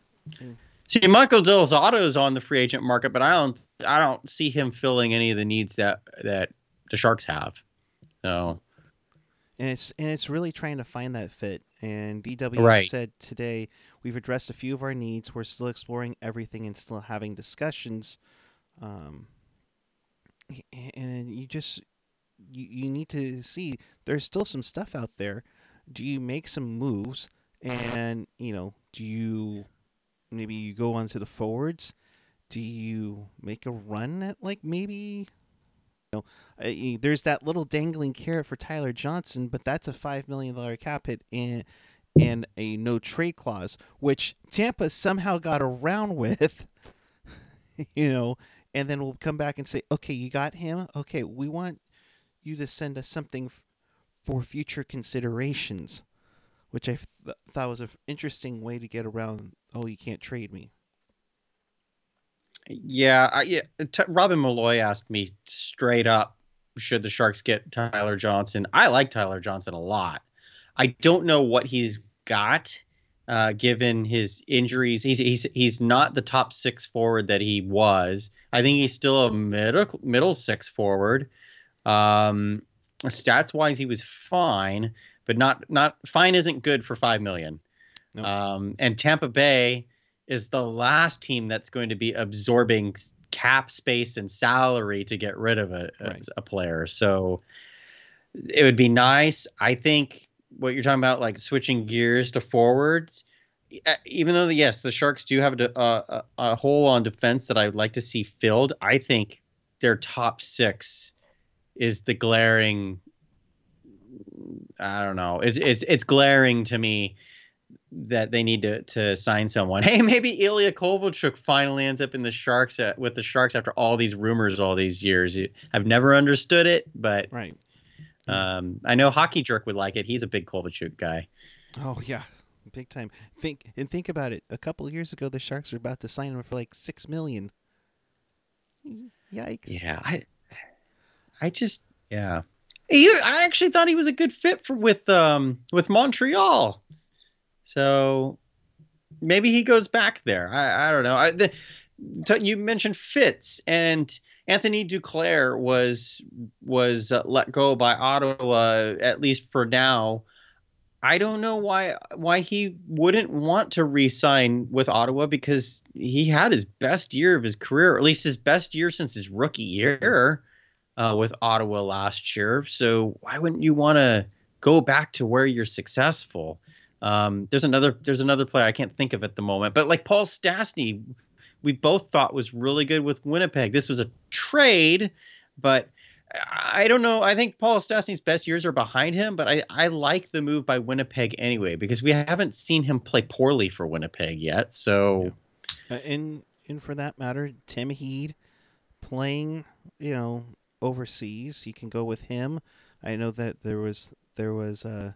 Mm. See, Michael Del Zotto's on the free agent market, but I don't. I don't see him filling any of the needs that that the Sharks have. So and it's and it's really trying to find that fit. And DW Right. said today we've addressed a few of our needs. We're still exploring everything and still having discussions. Um, and you just you, you need to see there's still some stuff out there. Do you make some moves and you know do you maybe you go onto the forwards? Do you make a run at like maybe uh, there's that little dangling carrot for Tyler Johnson, but that's a five million dollar cap hit and and a no trade clause, which Tampa somehow got around with. you know, and then we'll come back and say, okay, you got him. Okay, we want you to send us something for future considerations, which I th- thought was an interesting way to get around. Oh, you can't trade me. Yeah, I, yeah. T- Robin Malloy asked me straight up, should the Sharks get Tyler Johnson? I like Tyler Johnson a lot. I don't know what he's got, uh, given his injuries. He's he's he's not the top six forward that he was. I think he's still a middle middle six forward. Um, stats wise, he was fine, but not not fine isn't good for five million. No. Um, and Tampa Bay is the last team that's going to be absorbing cap space and salary to get rid of a, a- Right. a player. So it would be nice. I think what you're talking about, like switching gears to forwards, even though yes, the Sharks do have a, a, a, a hole on defense that I'd like to see filled. I think their top six is the glaring. I don't know. It's it's it's glaring to me that they need to to sign someone. Hey, maybe Ilya Kovalchuk finally ends up in the Sharks at, with the Sharks after all these rumors all these years. I've never understood it, but Right. um, I know Hockey Jerk would like it. He's a big Kovalchuk guy. Oh yeah, big time. Think and think about it. A couple of years ago, the Sharks were about to sign him for like six million. Yikes! Yeah, I I just yeah. He, I actually thought he was a good fit for with um with Montreal. So maybe he goes back there. I, I don't know. I, the, you mentioned Fitz and Anthony Duclair was was uh, let go by Ottawa at least for now. I don't know why why he wouldn't want to re-sign with Ottawa because he had his best year of his career, or at least his best year since his rookie year uh, with Ottawa last year. So why wouldn't you want to go back to where you're successful? Um, there's another there's another player I can't think of at the moment, but like Paul Stastny, we both thought was really good with Winnipeg. This was a trade, but I don't know. I think Paul Stastny's best years are behind him, but I, I like the move by Winnipeg anyway because we haven't seen him play poorly for Winnipeg yet. So Uh, and and for that matter, Tim Heed playing, you know, overseas. You can go with him. I know that there was there was a.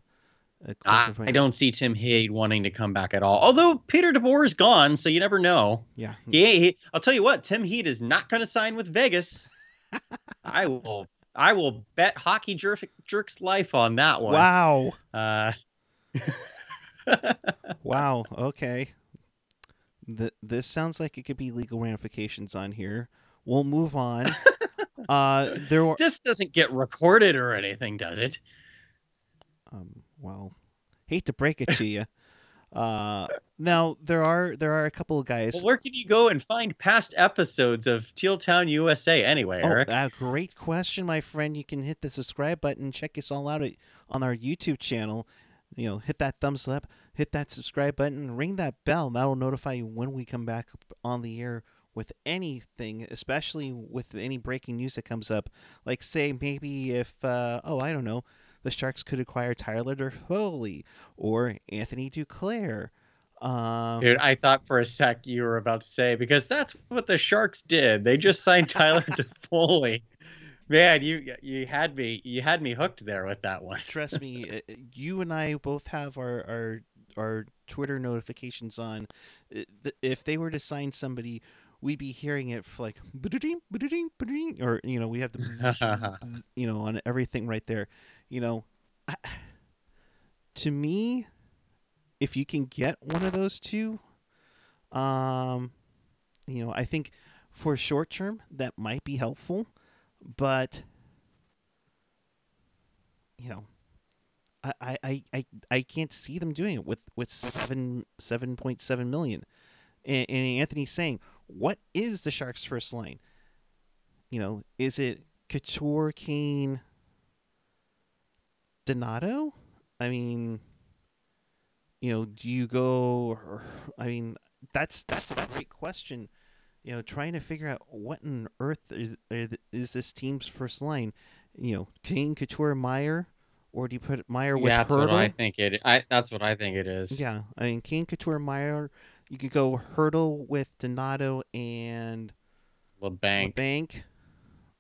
I, I don't see Tim Heed wanting to come back at all. Although Peter DeBoer is gone, so you never know. Yeah. Yeah, he, I'll tell you what, Tim Heed is not going to sign with Vegas. I will. I will bet hockey jerk, jerk's life on that one. Wow. Uh, Wow. Okay. Th- this sounds like it could be legal ramifications on here. We'll move on. uh, there were. this doesn't get recorded or anything, does it? Um, well, hate to break it to you. Uh, now there are there are a couple of guys. Well, where can you go and find past episodes of Teal Town USA anyway, Oh, Eric? uh, great question, my friend. You can hit the subscribe button. Check us all out at, on our YouTube channel. You know, hit that thumbs up, hit that subscribe button, ring that bell. That'll notify you when we come back on the air with anything, especially with any breaking news that comes up. Like, say, maybe if, uh, oh, I don't know, the Sharks could acquire Tyler Toffoli or Anthony Duclair. Um, Dude, I thought for a sec you were about to say because that's what the Sharks did. They just signed Tyler Toffoli. Man, you you had me you had me hooked there with that one. trust me, uh, you and I both have our our our Twitter notifications on. Uh, If they were to sign somebody, we'd be hearing it for like or you know we have the bzz, bzz, bzz, you know on everything right there. You know, I, to me, if you can get one of those two, um, you know, I think for short term that might be helpful, but you know, I, I, I, I, I can't see them doing it with with seven seven point seven million. And, and Anthony's saying, what is the Sharks' first line? You know, is it Couture, Kane, Donato? I mean, you know, do you go? Or, I mean, that's that's a great question. You know, trying to figure out what on earth is is this team's first line? You know, Kane, Couture, Meier, or do you put Meier with yeah, that's Hertl? what I think it. I that's what I think it is. Yeah, I mean Kane Couture Meier. You could go Hertl with Donato and Labanc. Bank.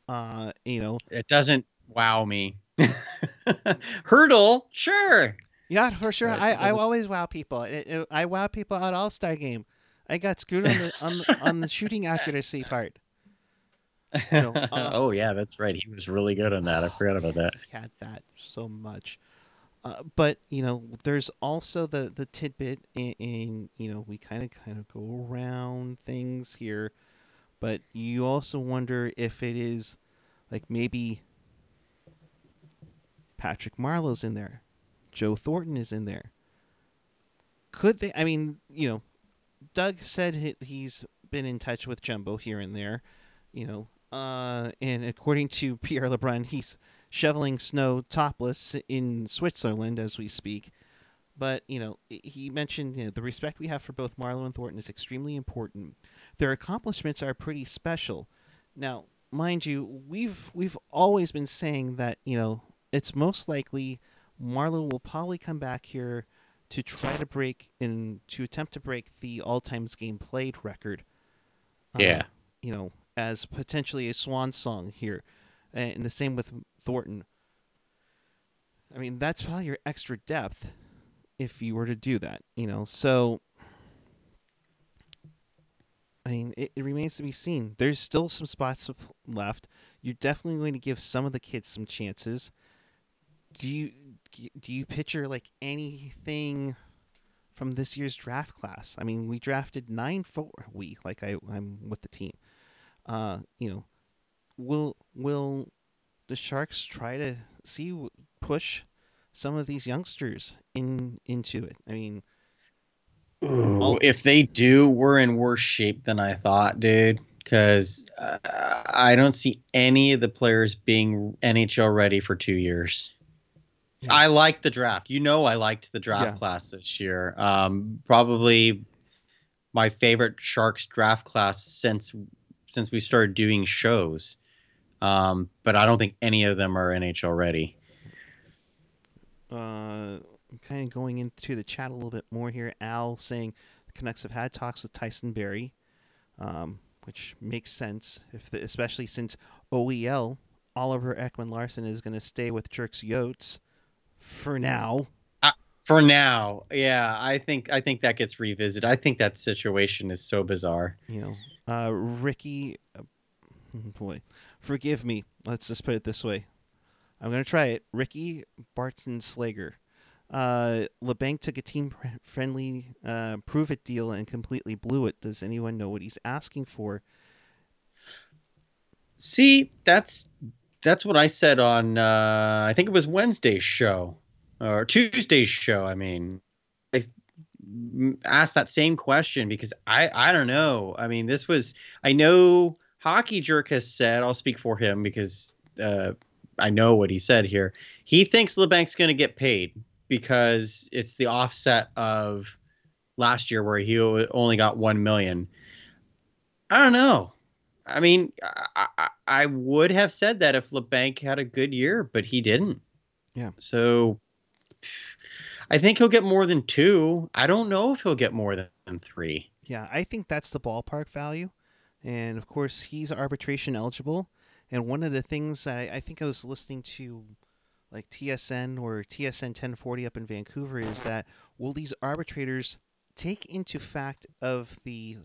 Uh, you know, It doesn't wow me. Hertl, sure. yeah, for sure. I, I always wow people. It, it- I wow people at All Star game. I got screwed on the on, the- on the shooting accuracy part. know, uh, oh yeah, that's right. He was really good on that. I forgot about that. had that so much. Uh, but you know, there's also the the tidbit, in, in you know, we kind of kind of go around things here, but you also wonder if it is like maybe Patrick Marleau's in there, Joe Thornton is in there. Could they? I mean, you know, Doug said he- he's been in touch with Jumbo here and there, you know, uh, and according to Pierre Lebrun, he's shoveling snow topless in Switzerland as we speak. But you know, he mentioned you know, the respect we have for both Marleau and Thornton is extremely important. Their accomplishments are pretty special. Now, mind you, we've we've always been saying that you know it's most likely Marleau will probably come back here to try to break and to attempt to break the all times game played record. Uh, Yeah. you know, as potentially a swan song here, and the same with Thornton. I mean, that's probably your extra depth if you were to do that, you know. So, I mean, it, it remains to be seen. There's still some spots left. You're definitely going to give some of the kids some chances. Do you do you picture like anything from this year's draft class? I mean, we drafted nine for we like I I'm with the team. Uh, you know, will will the Sharks try to see push some of these youngsters in into it? I mean, Ooh, if they do, we're in worse shape than I thought, dude. Because uh, I don't see any of the players being NHL ready for two years. Yeah. I like the draft. You know, I liked the draft Yeah. class this year. Um, probably my favorite Sharks draft class since since we started doing shows. Um, but I don't think any of them are NHL ready. uh, kind of going into the chat a little bit more here. Al saying the Canucks have had talks with Tyson Barrie, um, which makes sense, if the, especially since OEL Oliver Ekman-Larsson is going to stay with Jerks Yotes for now. For now, yeah, I think I think that gets revisited. I think that situation is so bizarre. You know, uh, Ricky, uh, boy, forgive me. Let's just put it this way. I'm gonna try it. Ricky Barton Slager uh, Labanc took a team friendly uh, prove it deal and completely blew it. Does anyone know what he's asking for? See, that's that's what I said on uh, I think it was Wednesday's show or Tuesday's show. I mean, I asked that same question because I I don't know. I mean, this was I know Hockey Jerk has said I'll speak for him because uh, I know what he said here. He thinks Labanc's going to get paid because it's the offset of last year where he only got one million. I don't know. I mean, I, I, I would have said that if Labanc had a good year, but he didn't. Yeah. So I think he'll get more than two. I don't know if he'll get more than three. Yeah, I think that's the ballpark value. And of course, he's arbitration eligible. And one of the things that I, I think I was listening to, like TSN or TSN 1040 up in Vancouver, is that will these arbitrators take into fact of the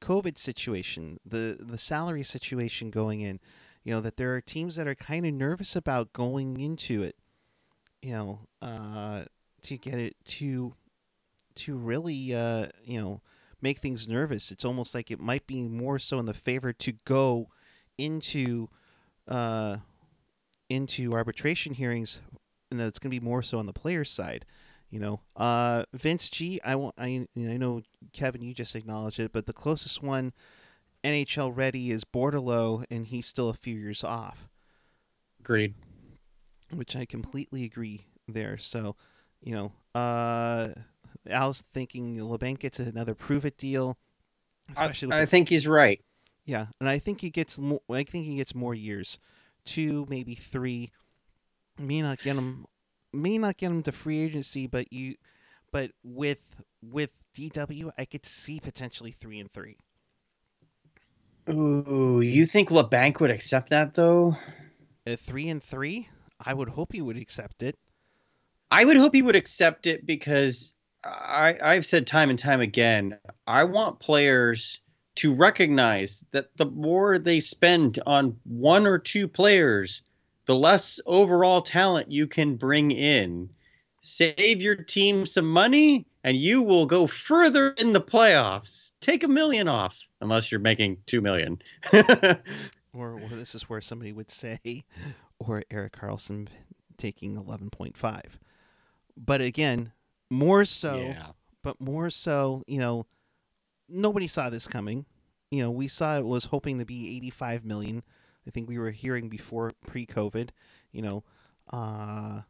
COVID situation, the the salary situation going in, you know that there are teams that are kind of nervous about going into it, you know, uh, to get it to to really uh, you know make things nervous. It's almost like it might be more so in the favor to go into uh, into arbitration hearings, and it's going to be more so on the player's side. You know, uh, Vince G. I want. I I know Kevin. You just acknowledged it, but the closest one, NHL ready, is Bordeleau, and he's still a few years off. Agreed. Which I completely agree there. So, you know, uh, I was thinking Labanc gets another prove it deal. Especially, I, I think he's right. Yeah, and I think he gets more. I think he gets more years, two maybe three. May not get him may not get him to free agency, but you, but with with DW, I could see potentially three and three. Ooh, you think Labanc would accept that though? A three and three, I would hope he would accept it. I would hope he would accept it because I, I've said time and time again, I want players to recognize that the more they spend on one or two players, the less overall talent you can bring in. Save your team some money and you will go further in the playoffs. Take a million off, unless you're making two million. or, or this is where somebody would say, or Erik Karlsson taking 11.5. But again, more so, yeah. but more so, you know, nobody saw this coming. You know, we saw it was hoping to be 85 million I think we were hearing before pre-COVID, you know, uh,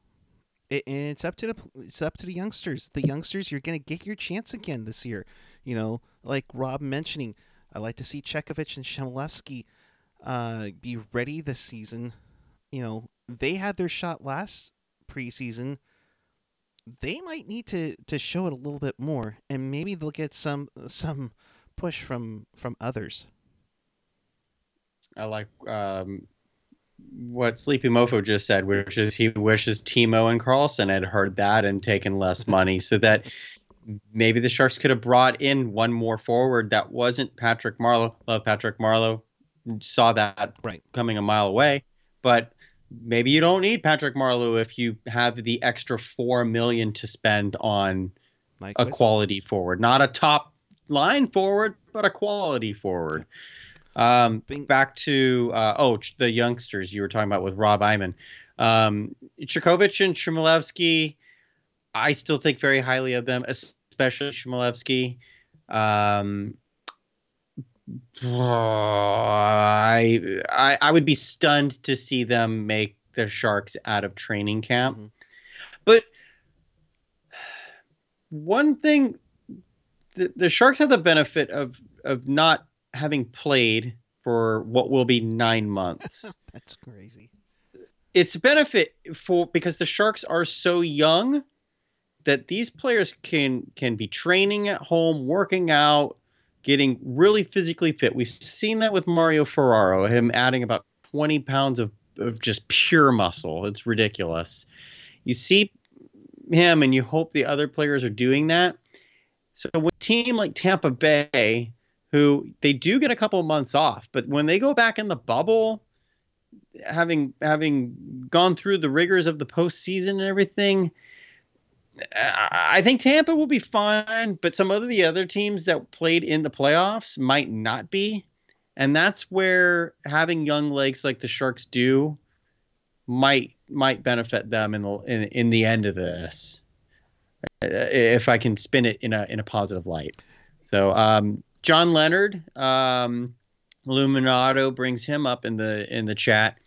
it, and it's up to the it's up to the youngsters. The youngsters, you're gonna get your chance again this year. You know, like Rob mentioning, I like to see Chekhovich and Chmelevski uh, be ready this season. You know, they had their shot last preseason. They might need to to show it a little bit more, and maybe they'll get some some push from from others. I like um, what Sleepy Mofo just said, which is he wishes Timo and Karlsson had heard that and taken less money, so that maybe the Sharks could have brought in one more forward that wasn't Patrick Marleau. Love Patrick Marleau. Saw that right coming a mile away, but maybe you don't need Patrick Marleau if you have the extra four million to spend on a quality forward, not a top line forward, but a quality forward. Um, back to uh, oh the youngsters you were talking about with Rob Iman, um, Chekhovich and Chmelevski. I still think very highly of them, especially Chmelevski. Um, I, I I would be stunned to see them make the Sharks out of training camp. Mm-hmm. But one thing, the, the Sharks have the benefit of of not having played for what will be nine months. That's crazy. It's a benefit for because the Sharks are so young that these players can can be training at home, working out, getting really physically fit. We've seen that with Mario Ferraro, him adding about 20 pounds of, of just pure muscle. It's ridiculous. You see him and you hope the other players are doing that. So with a team like Tampa Bay who they do get a couple months off, but when they go back in the bubble, having having gone through the rigors of the postseason and everything, I think Tampa will be fine, but some of the other teams that played in the playoffs might not be. And that's where having young legs like the Sharks do might might benefit them in the in, in the end of this. If I can spin it in a in a positive light. So um, John Leonard, um, Illuminato brings him up in the in the chat.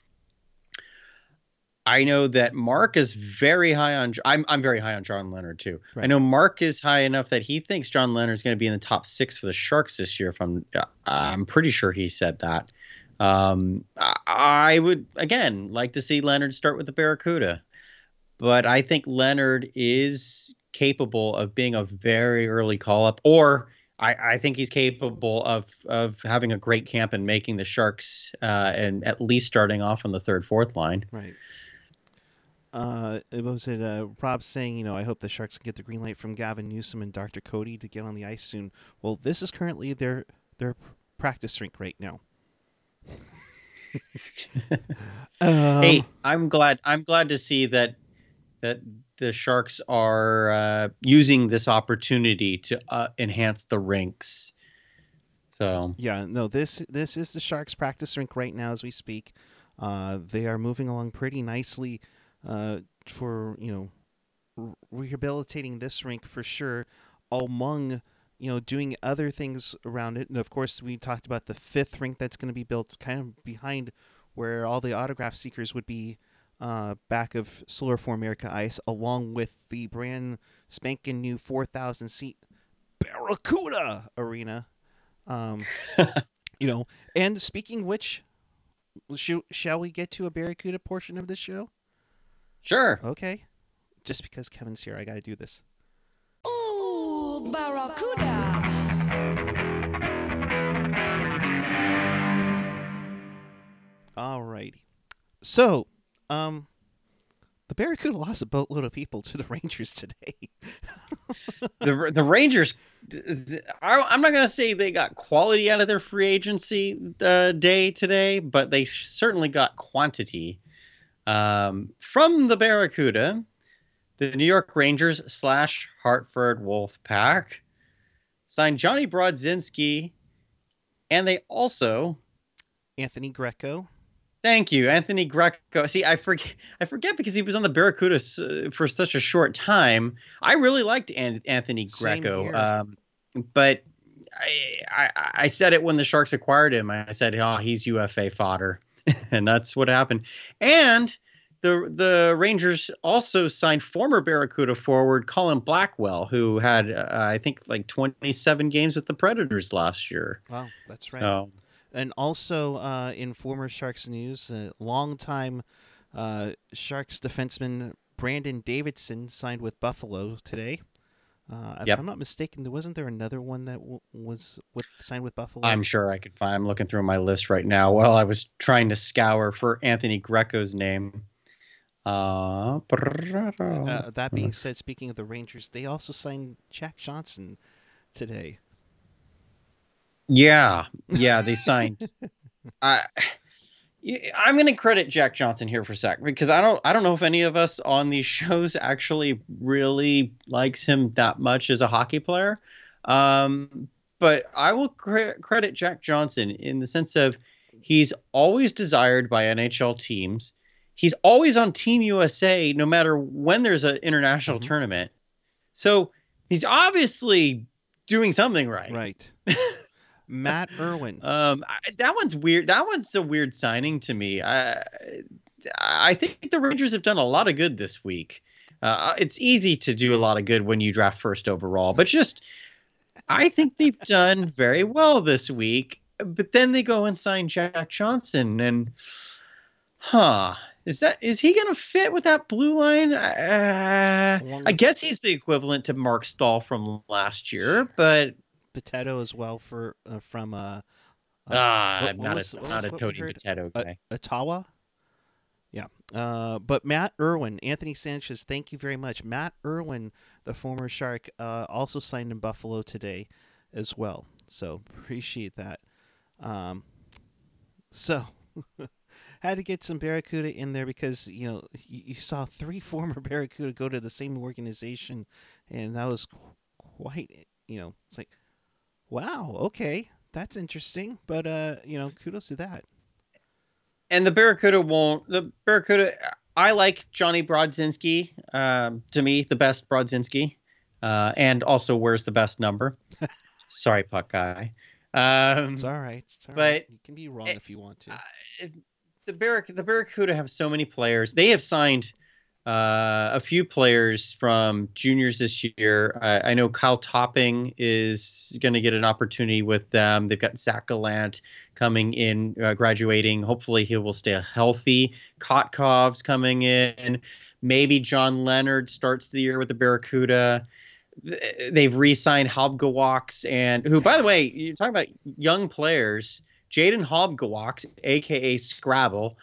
I know that Mark is very high on. I'm I'm very high on John Leonard too. Right. I know Mark is high enough that he thinks John Leonard is going to be in the top six for the Sharks this year. If I'm I'm pretty sure he said that. Um, I would again like to see Leonard start with the Barracuda, but I think Leonard is capable of being a very early call up, or I, I think he's capable of of having a great camp and making the Sharks uh, and at least starting off on the third fourth line. Right uh, it was it uh, Rob saying, you know, I hope the Sharks can get the green light from Gavin Newsom and Dr. Cody to get on the ice soon. Well, this is currently their their practice rink right now. um, hey, I'm glad. I'm glad to see that that the Sharks are uh, using this opportunity to uh, enhance the rinks. So yeah, no this this is the Sharks practice rink right now as we speak. Uh, they are moving along pretty nicely uh, for you know rehabilitating this rink for sure. Among you know doing other things around it, and of course we talked about the fifth rink that's going to be built kind of behind where all the autograph seekers would be. Uh, back of Solar for America Ice, along with the brand spanking new 4,000 seat Barracuda Arena. Um, you know, and speaking which, sh- shall we get to a Barracuda portion of this show? Sure. Okay. Just because Kevin's here, I got to do this. Ooh, Barracuda. Alrighty. So, um, the Barracuda lost a boatload of people to the Rangers today. the the Rangers, I, am not gonna say they got quality out of their free agency uh, day today, but they certainly got quantity. Um, from the Barracuda, the New York Rangers slash Hartford Wolf Pack signed Johnny Brodzinski, and they also Anthony Greco. Thank you, Anthony Greco. See, I forget, I forget because he was on the Barracuda for such a short time. I really liked Anthony Greco, um, but I, I, I said it when the Sharks acquired him. I said, "Oh, he's UFA fodder." and that's what happened. And the the Rangers also signed former Barracuda forward Colin Blackwell, who had uh, I think like 27 games with the Predators last year. Wow, that's right. So, and also uh, in former Sharks news, a longtime uh, Sharks defenseman Brandon Davidson signed with Buffalo today. Uh, if yep. I'm not mistaken, there wasn't there another one that w- was with signed with Buffalo. I'm sure I could find. I'm looking through my list right now while I was trying to scour for Anthony Greco's name. Uh, uh, that being said, speaking of the Rangers, they also signed Jack Johnson today. Yeah, yeah, they signed. I I'm going to credit Jack Johnson here for a sec because I don't I don't know if any of us on these shows actually really likes him that much as a hockey player. Um, but I will cre- credit Jack Johnson in the sense of he's always desired by NHL teams. He's always on Team USA no matter when there's an international mm-hmm. tournament. So he's obviously doing something right. Right. Matt Irwin. Um, I, that one's weird. That one's a weird signing to me. I I think the Rangers have done a lot of good this week. Uh, it's easy to do a lot of good when you draft first overall, but just I think they've done very well this week. But then they go and sign Jack Johnson, and huh, is that is he gonna fit with that blue line? Uh, I guess he's the equivalent to Mark Staal from last year, but Potato as well for uh, from uh, uh ah, what, I'm not was, a not a Tony Potato guy. Uh, Ottawa. Yeah. Uh, but Matt Irwin, Anthony Sanchez, thank you very much. Matt Irwin, the former Shark, uh, also signed in Buffalo today as well. So appreciate that. Um, so had to get some Barracuda in there because you know you, you saw three former Barracuda go to the same organization, and that was qu- quite you know it's like, wow, okay, that's interesting, but uh, you know, kudos to that. and the Barracuda won't. The Barracuda. I like Johnny Brodzinski. Um, to me, the best Brodzinski, uh, and also wears the best number. Sorry, puck guy. Um, It's all right, it's all but, right. You can be wrong eh, if you want to. uh, the Barrac the Barracuda have so many players. They have signed uh, a few players from juniors this year. Uh, I know Kyle Topping is going to get an opportunity with them. They've got Zach Gallant coming in, uh, graduating. Hopefully, he will stay healthy. Kotkov's coming in. Maybe John Leonard starts the year with the Barracuda. They've re-signed Halbgewachs and who, by the way, you're talking about young players. Jayden Halbgewachs, aka Scrabble.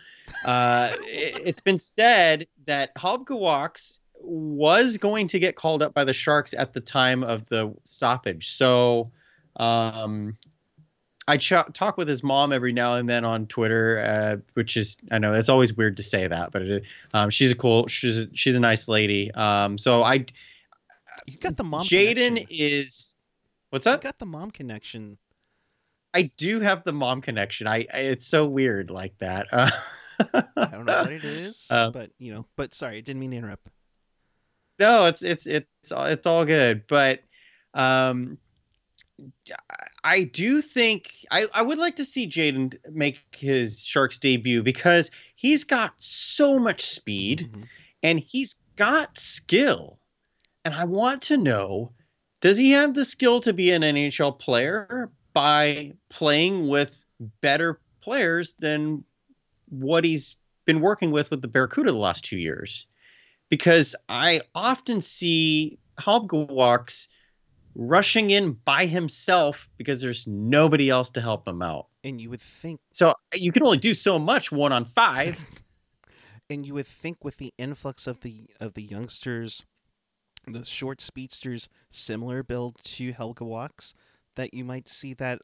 Uh, it, it's been said that Halbgewachs was going to get called up by the Sharks at the time of the stoppage. So, um, I ch- talk with his mom every now and then on Twitter, uh, which is I know it's always weird to say that, but it, um, she's a cool, she's a, she's a nice lady. Um, so I, you got the mom. Jayden is, what's that? You got the mom connection. I do have the mom connection. I, I it's so weird like that. Uh, I don't know what it is, Uh, but you know. But sorry, I didn't mean to interrupt. no, it's it's it's all- it's all good, but um, I do think I I would like to see Jayden make his Sharks debut because he's got so much speed Mhm. and he's got skill, and I want to know does he have the skill to be an NHL player by playing with better players than what he's been working with with the Barracuda the last two years? Because I often see Halbgewachs rushing in by himself because there's nobody else to help him out. And you would think, So you can only do so much one on five. and you would think, with the influx of the of the youngsters, the short speedsters, similar build to Halbgewachs, that you might see that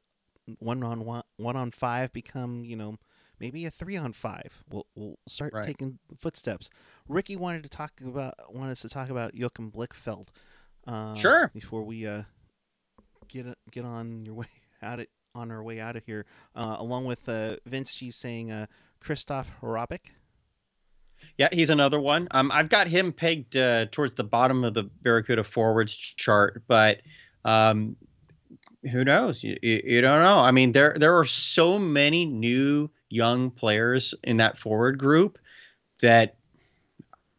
one on one, one on five become, you know, maybe a three on five. We'll we'll start Right. taking footsteps. Ricky wanted to talk about wanted us to talk about Joachim Blickfeld. Uh, Sure. Before we uh get get on your way out it on our way out of here, uh, along with uh, Vince G saying uh, Krystof Hrabik. Yeah, he's another one. Um, I've got him pegged uh, towards the bottom of the Barracuda forwards chart, but um, who knows? You, you, you don't know. I mean, there there are so many new young players in that forward group that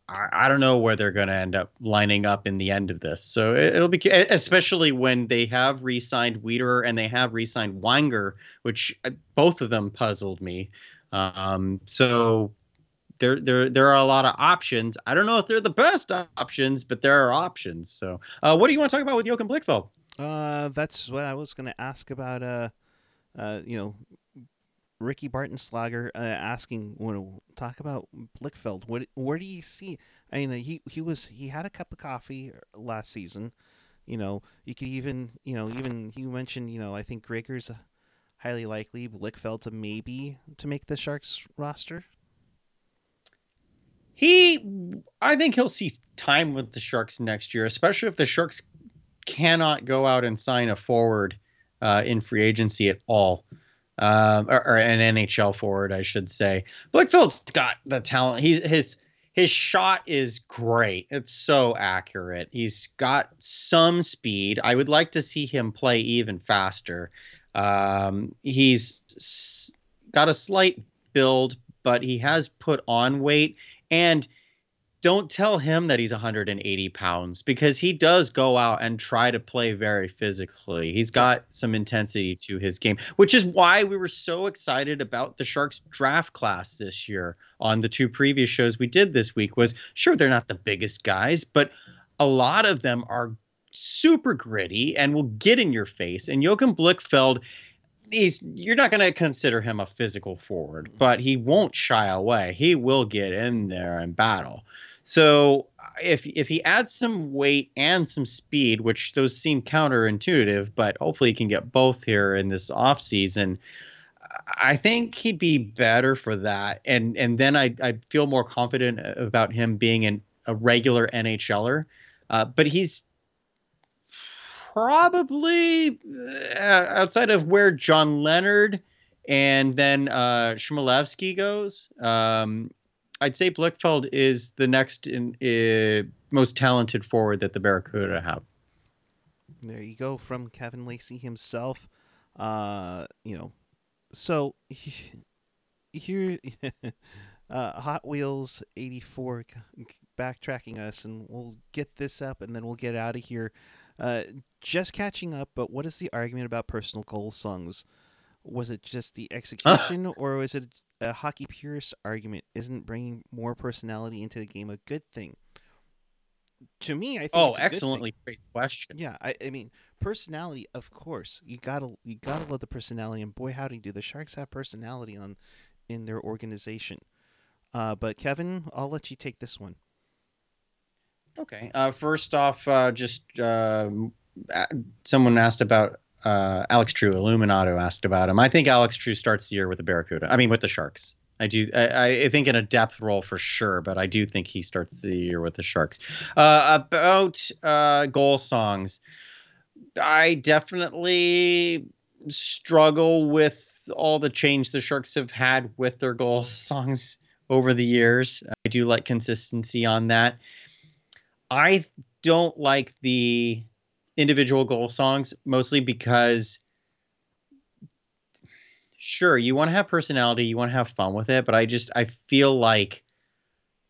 I, I don't know where they're going to end up lining up in the end of this. So it, it'll be especially when they have re-signed Weeder and they have re-signed Wanger, which uh, both of them puzzled me. Um, so there there there are a lot of options. I don't know if they're the best options, but there are options. So, uh, what do you want to talk about with Joachim Blickfeld? Uh, that's what I was going to ask about. Uh, uh, you know, Ricky Bartonslager uh, asking, want to talk about Blickfeld. What, where do you see? I mean, he he was he had a cup of coffee last season. You know, you could even you know even he mentioned you know I think Gregor's highly likely, Blickfeld to maybe to make the Sharks roster. He, I think he'll see time with the Sharks next year, especially if the Sharks cannot go out and sign a forward uh, in free agency at all. Um, or, or an NHL forward, I should say. Blickfeld's got the talent. He's his his shot is great. It's so accurate. He's got some speed. I would like to see him play even faster. Um, he's got a slight build, but he has put on weight. And don't tell him that he's 180 pounds because he does go out and try to play very physically. He's got some intensity to his game, which is why we were so excited about the Sharks draft class this year on the two previous shows we did this week was sure they're not the biggest guys, but a lot of them are super gritty and will get in your face. And Joachim Blickfeld he's you're not going to consider him a physical forward, but he won't shy away. He will get in there and battle. So if if he adds some weight and some speed, which those seem counterintuitive, but hopefully he can get both here in this off season. I think he'd be better for that, and and then I I feel more confident about him being an, a regular NHLer. Uh, but he's probably uh, outside of where John Leonard and then uh, Chmelevski goes. Um, I'd say Blickfeld is the next in, uh, most talented forward that the Barracuda have. There you go from Kevin Lacey himself. Uh, you know, so here, uh, Hot Wheels eighty four backtracking us, and we'll get this up, and then we'll get out of here. Uh, just catching up, but what is the argument about personal goal songs? Was it just the execution, or was it a hockey purist argument? Isn't bringing more personality into the game a good thing? To me, I think Oh, it's a good thing. excellently phrased question. Yeah, I, I mean personality, of course. You gotta you gotta love the personality, and boy howdy do the Sharks have personality on in their organization. Uh, but Kevin, I'll let you take this one. Okay. Uh, first off, uh, just uh, someone asked about uh, Alex True. Illuminato asked about him. I think Alex True starts the year with the Barracuda. I mean, with the Sharks. I do. I, I think in a depth role for sure, but I do think he starts the year with the Sharks. Uh, about uh, goal songs, I definitely struggle with all the change the Sharks have had with their goal songs over the years. I do like consistency on that. I don't like the individual goal songs mostly because sure you want to have personality you want to have fun with it but i just i feel like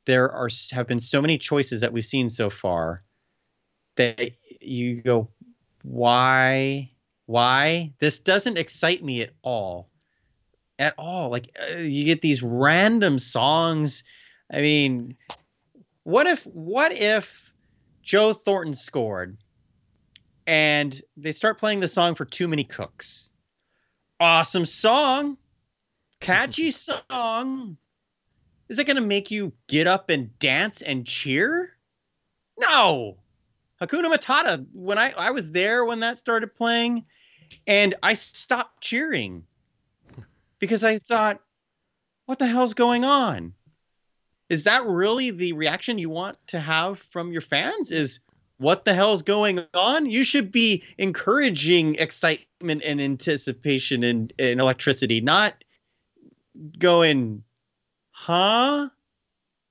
there are have been so many choices that we've seen so far that you go why why? This doesn't excite me at all at all. Like uh, you get these random songs. I mean what if what if joe thornton scored and they start playing the song for too many cooks. Awesome song. Catchy song. Is it going to make you get up and dance and cheer? No. Hakuna matata when i i was there when that started playing and i stopped cheering because i thought what the hell's going on? Is that really the reaction you want to have from your fans? Is what the hell's going on you should be encouraging excitement and anticipation and, and electricity not going huh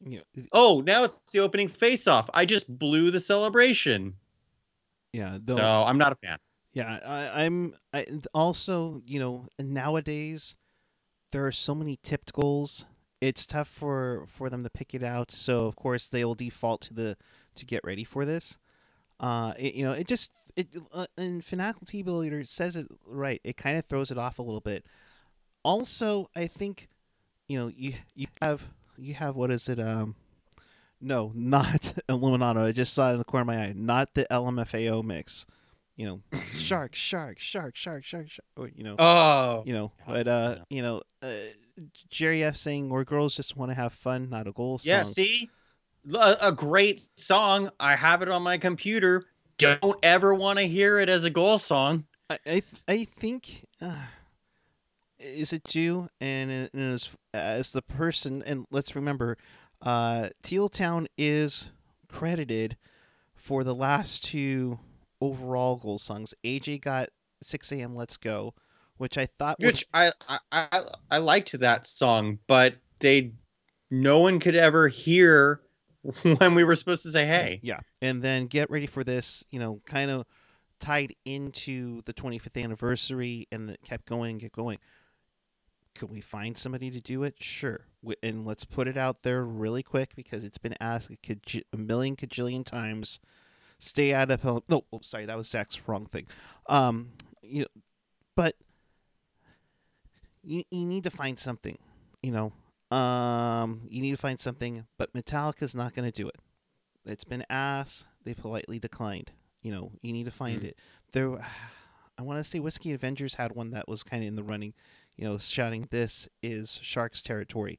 know, oh now it's the opening face off i just blew the celebration yeah, so i'm not a fan yeah. I, I'm. I also, you know, nowadays there are so many tipped goals. It's tough for for them to pick it out. So of course they will default to the to get ready for this. Uh, it, you know, it just it uh, and Fanatical T Leader says it right. It kind of throws it off a little bit. Also, I think, you know, you you have you have what is it? Um, no, not Illuminato. I just saw it in the corner of my eye. Not the LMFAO mix. You know, shark, shark, shark, shark, shark, shark. Or, you know, oh you know, but uh, you know, uh, Jerry F saying, "Or girls just want to have fun, not a goal Song. yeah see a, a great song i have it on my computer don't ever want to hear it as a goal song I I, th- I think uh, is it due and, and as as the person and let's remember, uh, Teal Town is credited for the last two overall goal songs. AJ got 6 a.m. Let's Go, which I thought which I, I I I liked that song, but they no one could ever hear when we were supposed to say hey. Yeah. And then get ready for this, you know, kind of tied into the 25th anniversary and it kept going, get going. Could we find somebody to do it? Sure. And let's put it out there really quick because it's been asked a, kaj- a million cajillion times. Stay out of hell. No, oh, sorry, that was Zach's wrong thing. Um, you know, but you, you need to find something, you know. Um, you need to find something, but Metallica's not going to do it. It's been asked. They politely declined. You know, you need to find Mm. it. There, I want to say Whiskey Avengers had one that was kind of in the running. You know, shouting, "This is Sharks territory."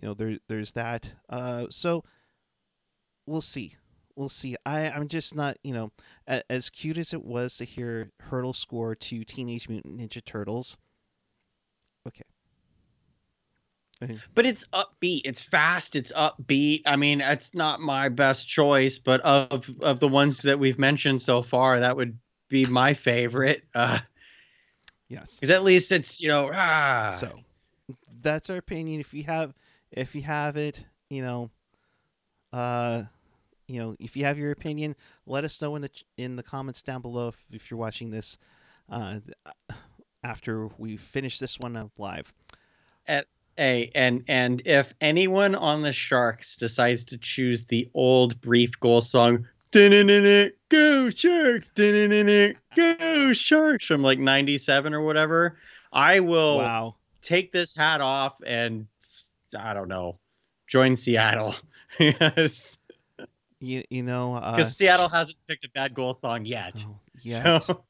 You know, there, there's that. Uh, so we'll see. We'll see. I, I'm just not, you know, a, as cute as it was to hear Hertl score to Teenage Mutant Ninja Turtles. Okay, but it's upbeat. It's fast. It's upbeat. I mean, it's not my best choice, but of of the ones that we've mentioned so far, that would be my favorite. Uh, yes. because at least it's you know ah. So that's our opinion. If you have, if you have it, you know, uh, you know, if you have your opinion, let us know in the in the comments down below if, if you're watching this uh, after we finish this one up live. Hey, and and if anyone on the Sharks decides to choose the old brief goal song, "Dun-dun-dun-dun, "Go Sharks!" "Dun-dun-dun-dun, "Go Sharks!" from like '97 or whatever, I will wow. take this hat off and I don't know, join Seattle. Yes, You you know uh, because Seattle hasn't picked a bad goal song yet. Oh, yeah. So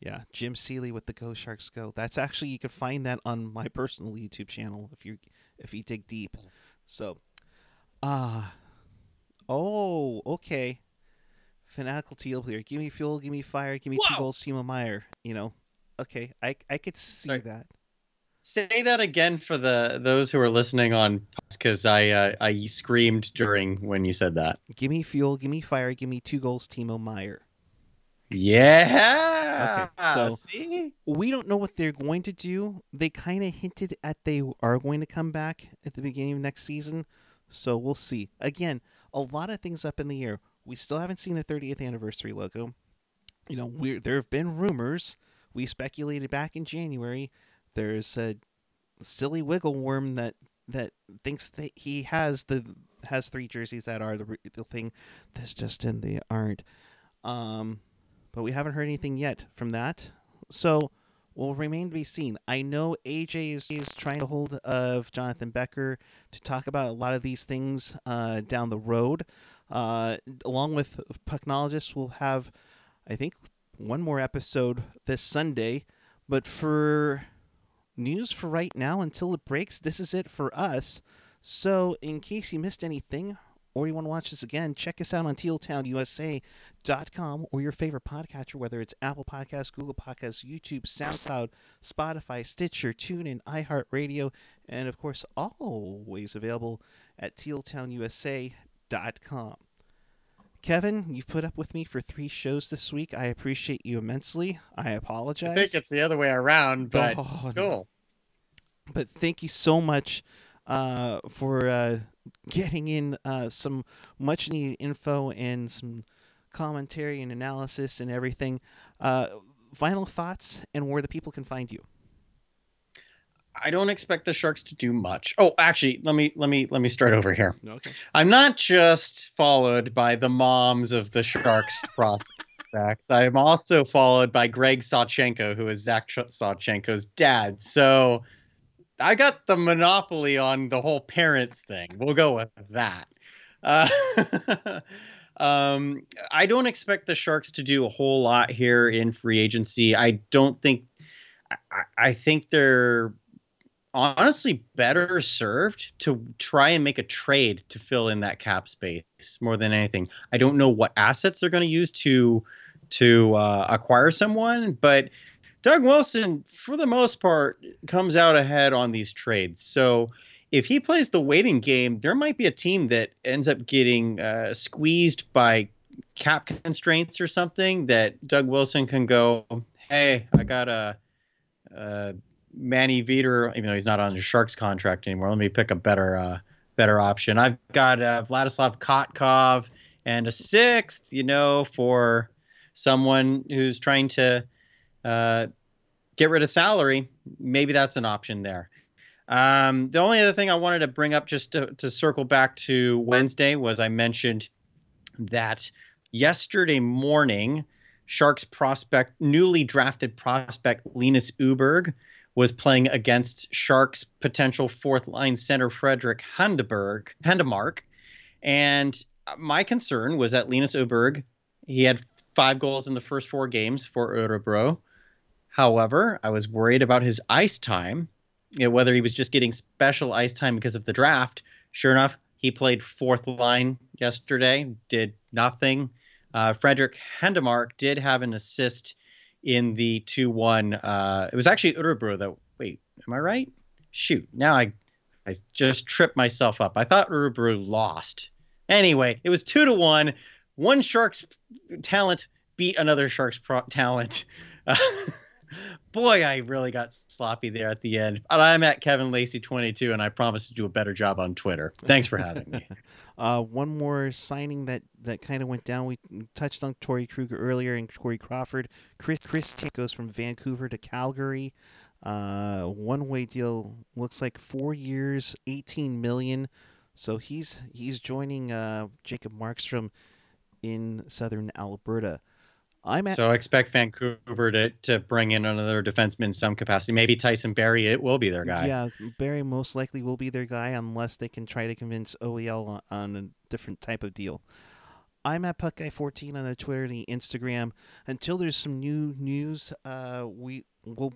Yeah, Jim Seeley with the Go Sharks Go. That's actually you can find that on my personal YouTube channel if you if you dig deep. So, uh oh, okay. Fanatical teal here. Give me fuel, give me fire, give me two Wow. goals, Timo Meier. You know, okay, I I could see Sorry. that. say that again for the those who are listening on because I uh, I screamed during when you said that. Give me fuel, give me fire, give me two goals, Timo Meier. Yeah. Okay, so- see, we don't know what they're going to do. They kind of hinted at they are going to come back at the beginning of next season, so we'll see. Again, a lot of things up in the air. We still haven't seen the 30th anniversary logo. You know, we there have been rumors. We speculated back in January. There's a silly wiggle worm that that thinks that he has the has three jerseys that are the the thing. That's just in the aren't. Um, but we haven't heard anything yet from that. So will remain to be seen. I know AJ is, is trying to hold of Jonathan Becker to talk about a lot of these things uh, down the road. Uh, along with Pucknologists, we'll have, I think, one more episode this Sunday. But for news for right now, until it breaks, this is it for us. So, in case you missed anything, or you want to watch this again, check us out on tealtownusa.com or your favorite podcatcher, whether it's Apple Podcasts, Google Podcasts, YouTube, SoundCloud, Spotify, Stitcher, TuneIn, iHeartRadio, and of course, always available at tealtownusa.com. Kevin, you've put up with me for three shows this week. I appreciate you immensely. I apologize. I think it's the other way around, but Oh, no. cool. but thank you so much uh, for uh, getting in uh, some much needed info and some commentary and analysis and everything. Uh, final thoughts and where the people can find you. I don't expect the Sharks to do much. Oh, actually, let me let me let me start over here. Okay. I'm not just followed by the moms of the Sharks prospects. I'm also followed by Greg Sawchenko, who is Zach Ch- Sawchenko's dad. So I got the monopoly on the whole parents thing. We'll go with that. Uh, um, I don't expect the Sharks to do a whole lot here in free agency. I don't think. I, I think they're honestly better served to try and make a trade to fill in that cap space more than anything. I don't know what assets they're going to use to to uh, acquire someone, but Doug Wilson, for the most part, comes out ahead on these trades. So if he plays the waiting game, there might be a team that ends up getting uh, squeezed by cap constraints or something that Doug Wilson can go, hey, I got a. Uh, Manny Viter, even though he's not on the Sharks contract anymore, let me pick a better uh, better option. I've got uh, Vladislav Kotkov and a sixth, you know, for someone who's trying to uh, get rid of salary. Maybe that's an option there. Um, the only other thing I wanted to bring up, just to, to circle back to Wednesday, was I mentioned that yesterday morning, Sharks prospect, newly drafted prospect Linus Öberg, was playing against Sharks' potential fourth line center Fredrik Handeberg, Händemark. And my concern was that Linus Öberg, he had five goals in the first four games for Örebro. However, I was worried about his ice time, you know, whether he was just getting special ice time because of the draft. Sure enough, he played fourth line yesterday, did nothing. Uh, Fredrik Händemark did have an assist in the 2 1. Uh, it was actually Örebro that, wait, am I right? Shoot. Now I I just tripped myself up. I thought Örebro lost. Anyway, it was two to one. One Sharks talent beat another Sharks pro- talent. Uh, boy, I really got sloppy there at the end. I'm at Kevin Lacey 22, and I promise to do a better job on Twitter. Thanks for having me. Uh, one more signing that, that kind of went down. We touched on Torey Krug earlier and Corey Crawford. Chris Chris T goes from Vancouver to Calgary. Uh, one way deal looks like four years, eighteen million. So he's he's joining uh, Jacob Markstrom in Southern Alberta. I'm at so I expect Vancouver to, to bring in another defenseman in some capacity. Maybe Tyson Barrie, it will be their guy. Yeah, Barrie most likely will be their guy unless they can try to convince OEL on, a different type of deal. I'm at Puck PuckGuy14 on the Twitter and the Instagram. Until there's some new news, uh, we will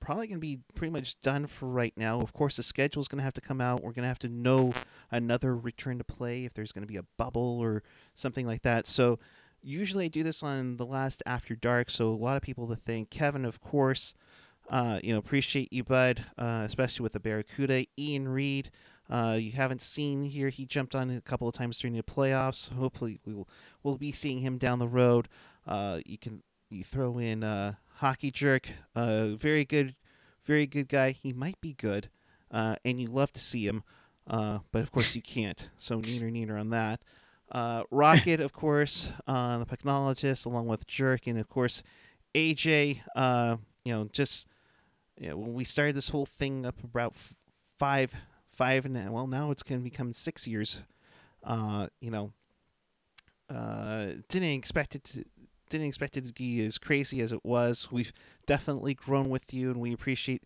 probably going to be pretty much done for right now. Of course, the schedule is going to have to come out. We're going to have to know another return to play if there's going to be a bubble or something like that. So usually I do this on the last after dark. So a lot of people to thank Kevin, of course. Uh, you know, appreciate you, bud, uh, especially with the Barracuda. Ian Reed, uh, you haven't seen here. He jumped on a couple of times during the playoffs. Hopefully, we will we'll be seeing him down the road. Uh, you can you throw in uh, Hockey Jerk, uh, very good, very good guy. He might be good, and you love to see him, but of course you can't. So neener neener on that. Uh, Rocket, of course, uh, the technologist, along with Jerk, and of course AJ. Uh, you know, just you know, when we started this whole thing up about f- five, five, and well, now it's going to become six years. Uh, you know, uh, didn't expect it to didn't expect it to be as crazy as it was. We've definitely grown with you, and we appreciate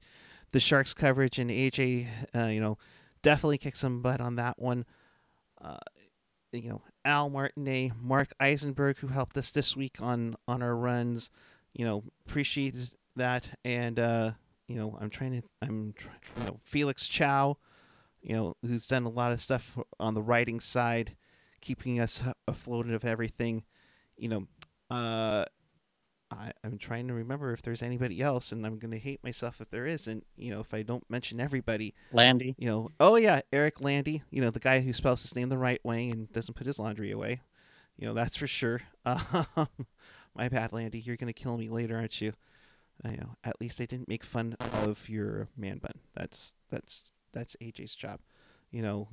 the Sharks coverage. And AJ, uh, you know, definitely kicked some butt on that one. Uh, you know, Al Martinet, Mark Eisenberg, who helped us this week on on our runs. You know, appreciate that, and uh, you know, I'm trying to, I'm, try, you know, Felix Chow, you know, who's done a lot of stuff on the writing side, keeping us afloat of everything. You know, uh, I, I'm trying to remember if there's anybody else, and I'm gonna hate myself if there isn't. You know, if I don't mention everybody. Landy. You know, oh yeah, Eric Landy. You know, the guy who spells his name the right way and doesn't put his laundry away. You know, that's for sure. Um, my bad, Landy. You're gonna kill me later, aren't you? I know. At least I didn't make fun of your man bun. That's that's that's AJ's job. You know,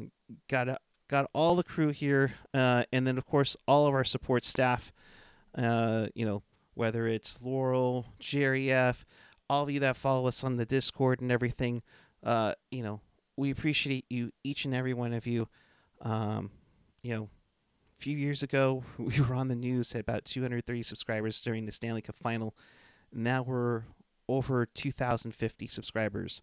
got got all the crew here, uh, and then of course all of our support staff. Uh, you know, whether it's Laurel, Jerry F, all of you that follow us on the Discord and everything. Uh, you know, we appreciate you, each and every one of you. Um, you know, a few years ago, we were on the news at about 230 subscribers during the Stanley Cup final. Now we're over 2,050 subscribers.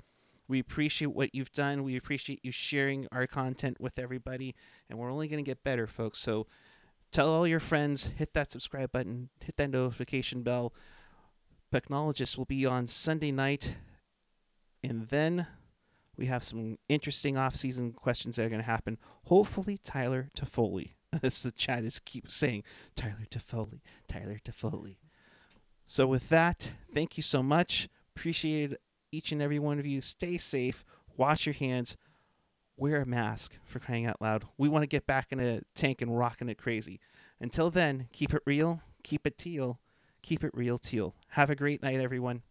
We appreciate what you've done. We appreciate you sharing our content with everybody, and we're only going to get better, folks. So tell all your friends, hit that subscribe button, hit that notification bell. Technologists will be on Sunday night, and then we have some interesting off-season questions that are going to happen. Hopefully, Tyler Toffoli, as the chat is keep saying, Tyler Toffoli, Tyler Toffoli. So with that, thank you so much. Appreciate each and every one of you. Stay safe. Wash your hands. Wear a mask for crying out loud. We want to get back in a tank and rocking it crazy. Until then, keep it real, keep it teal, keep it real teal. Have a great night, everyone.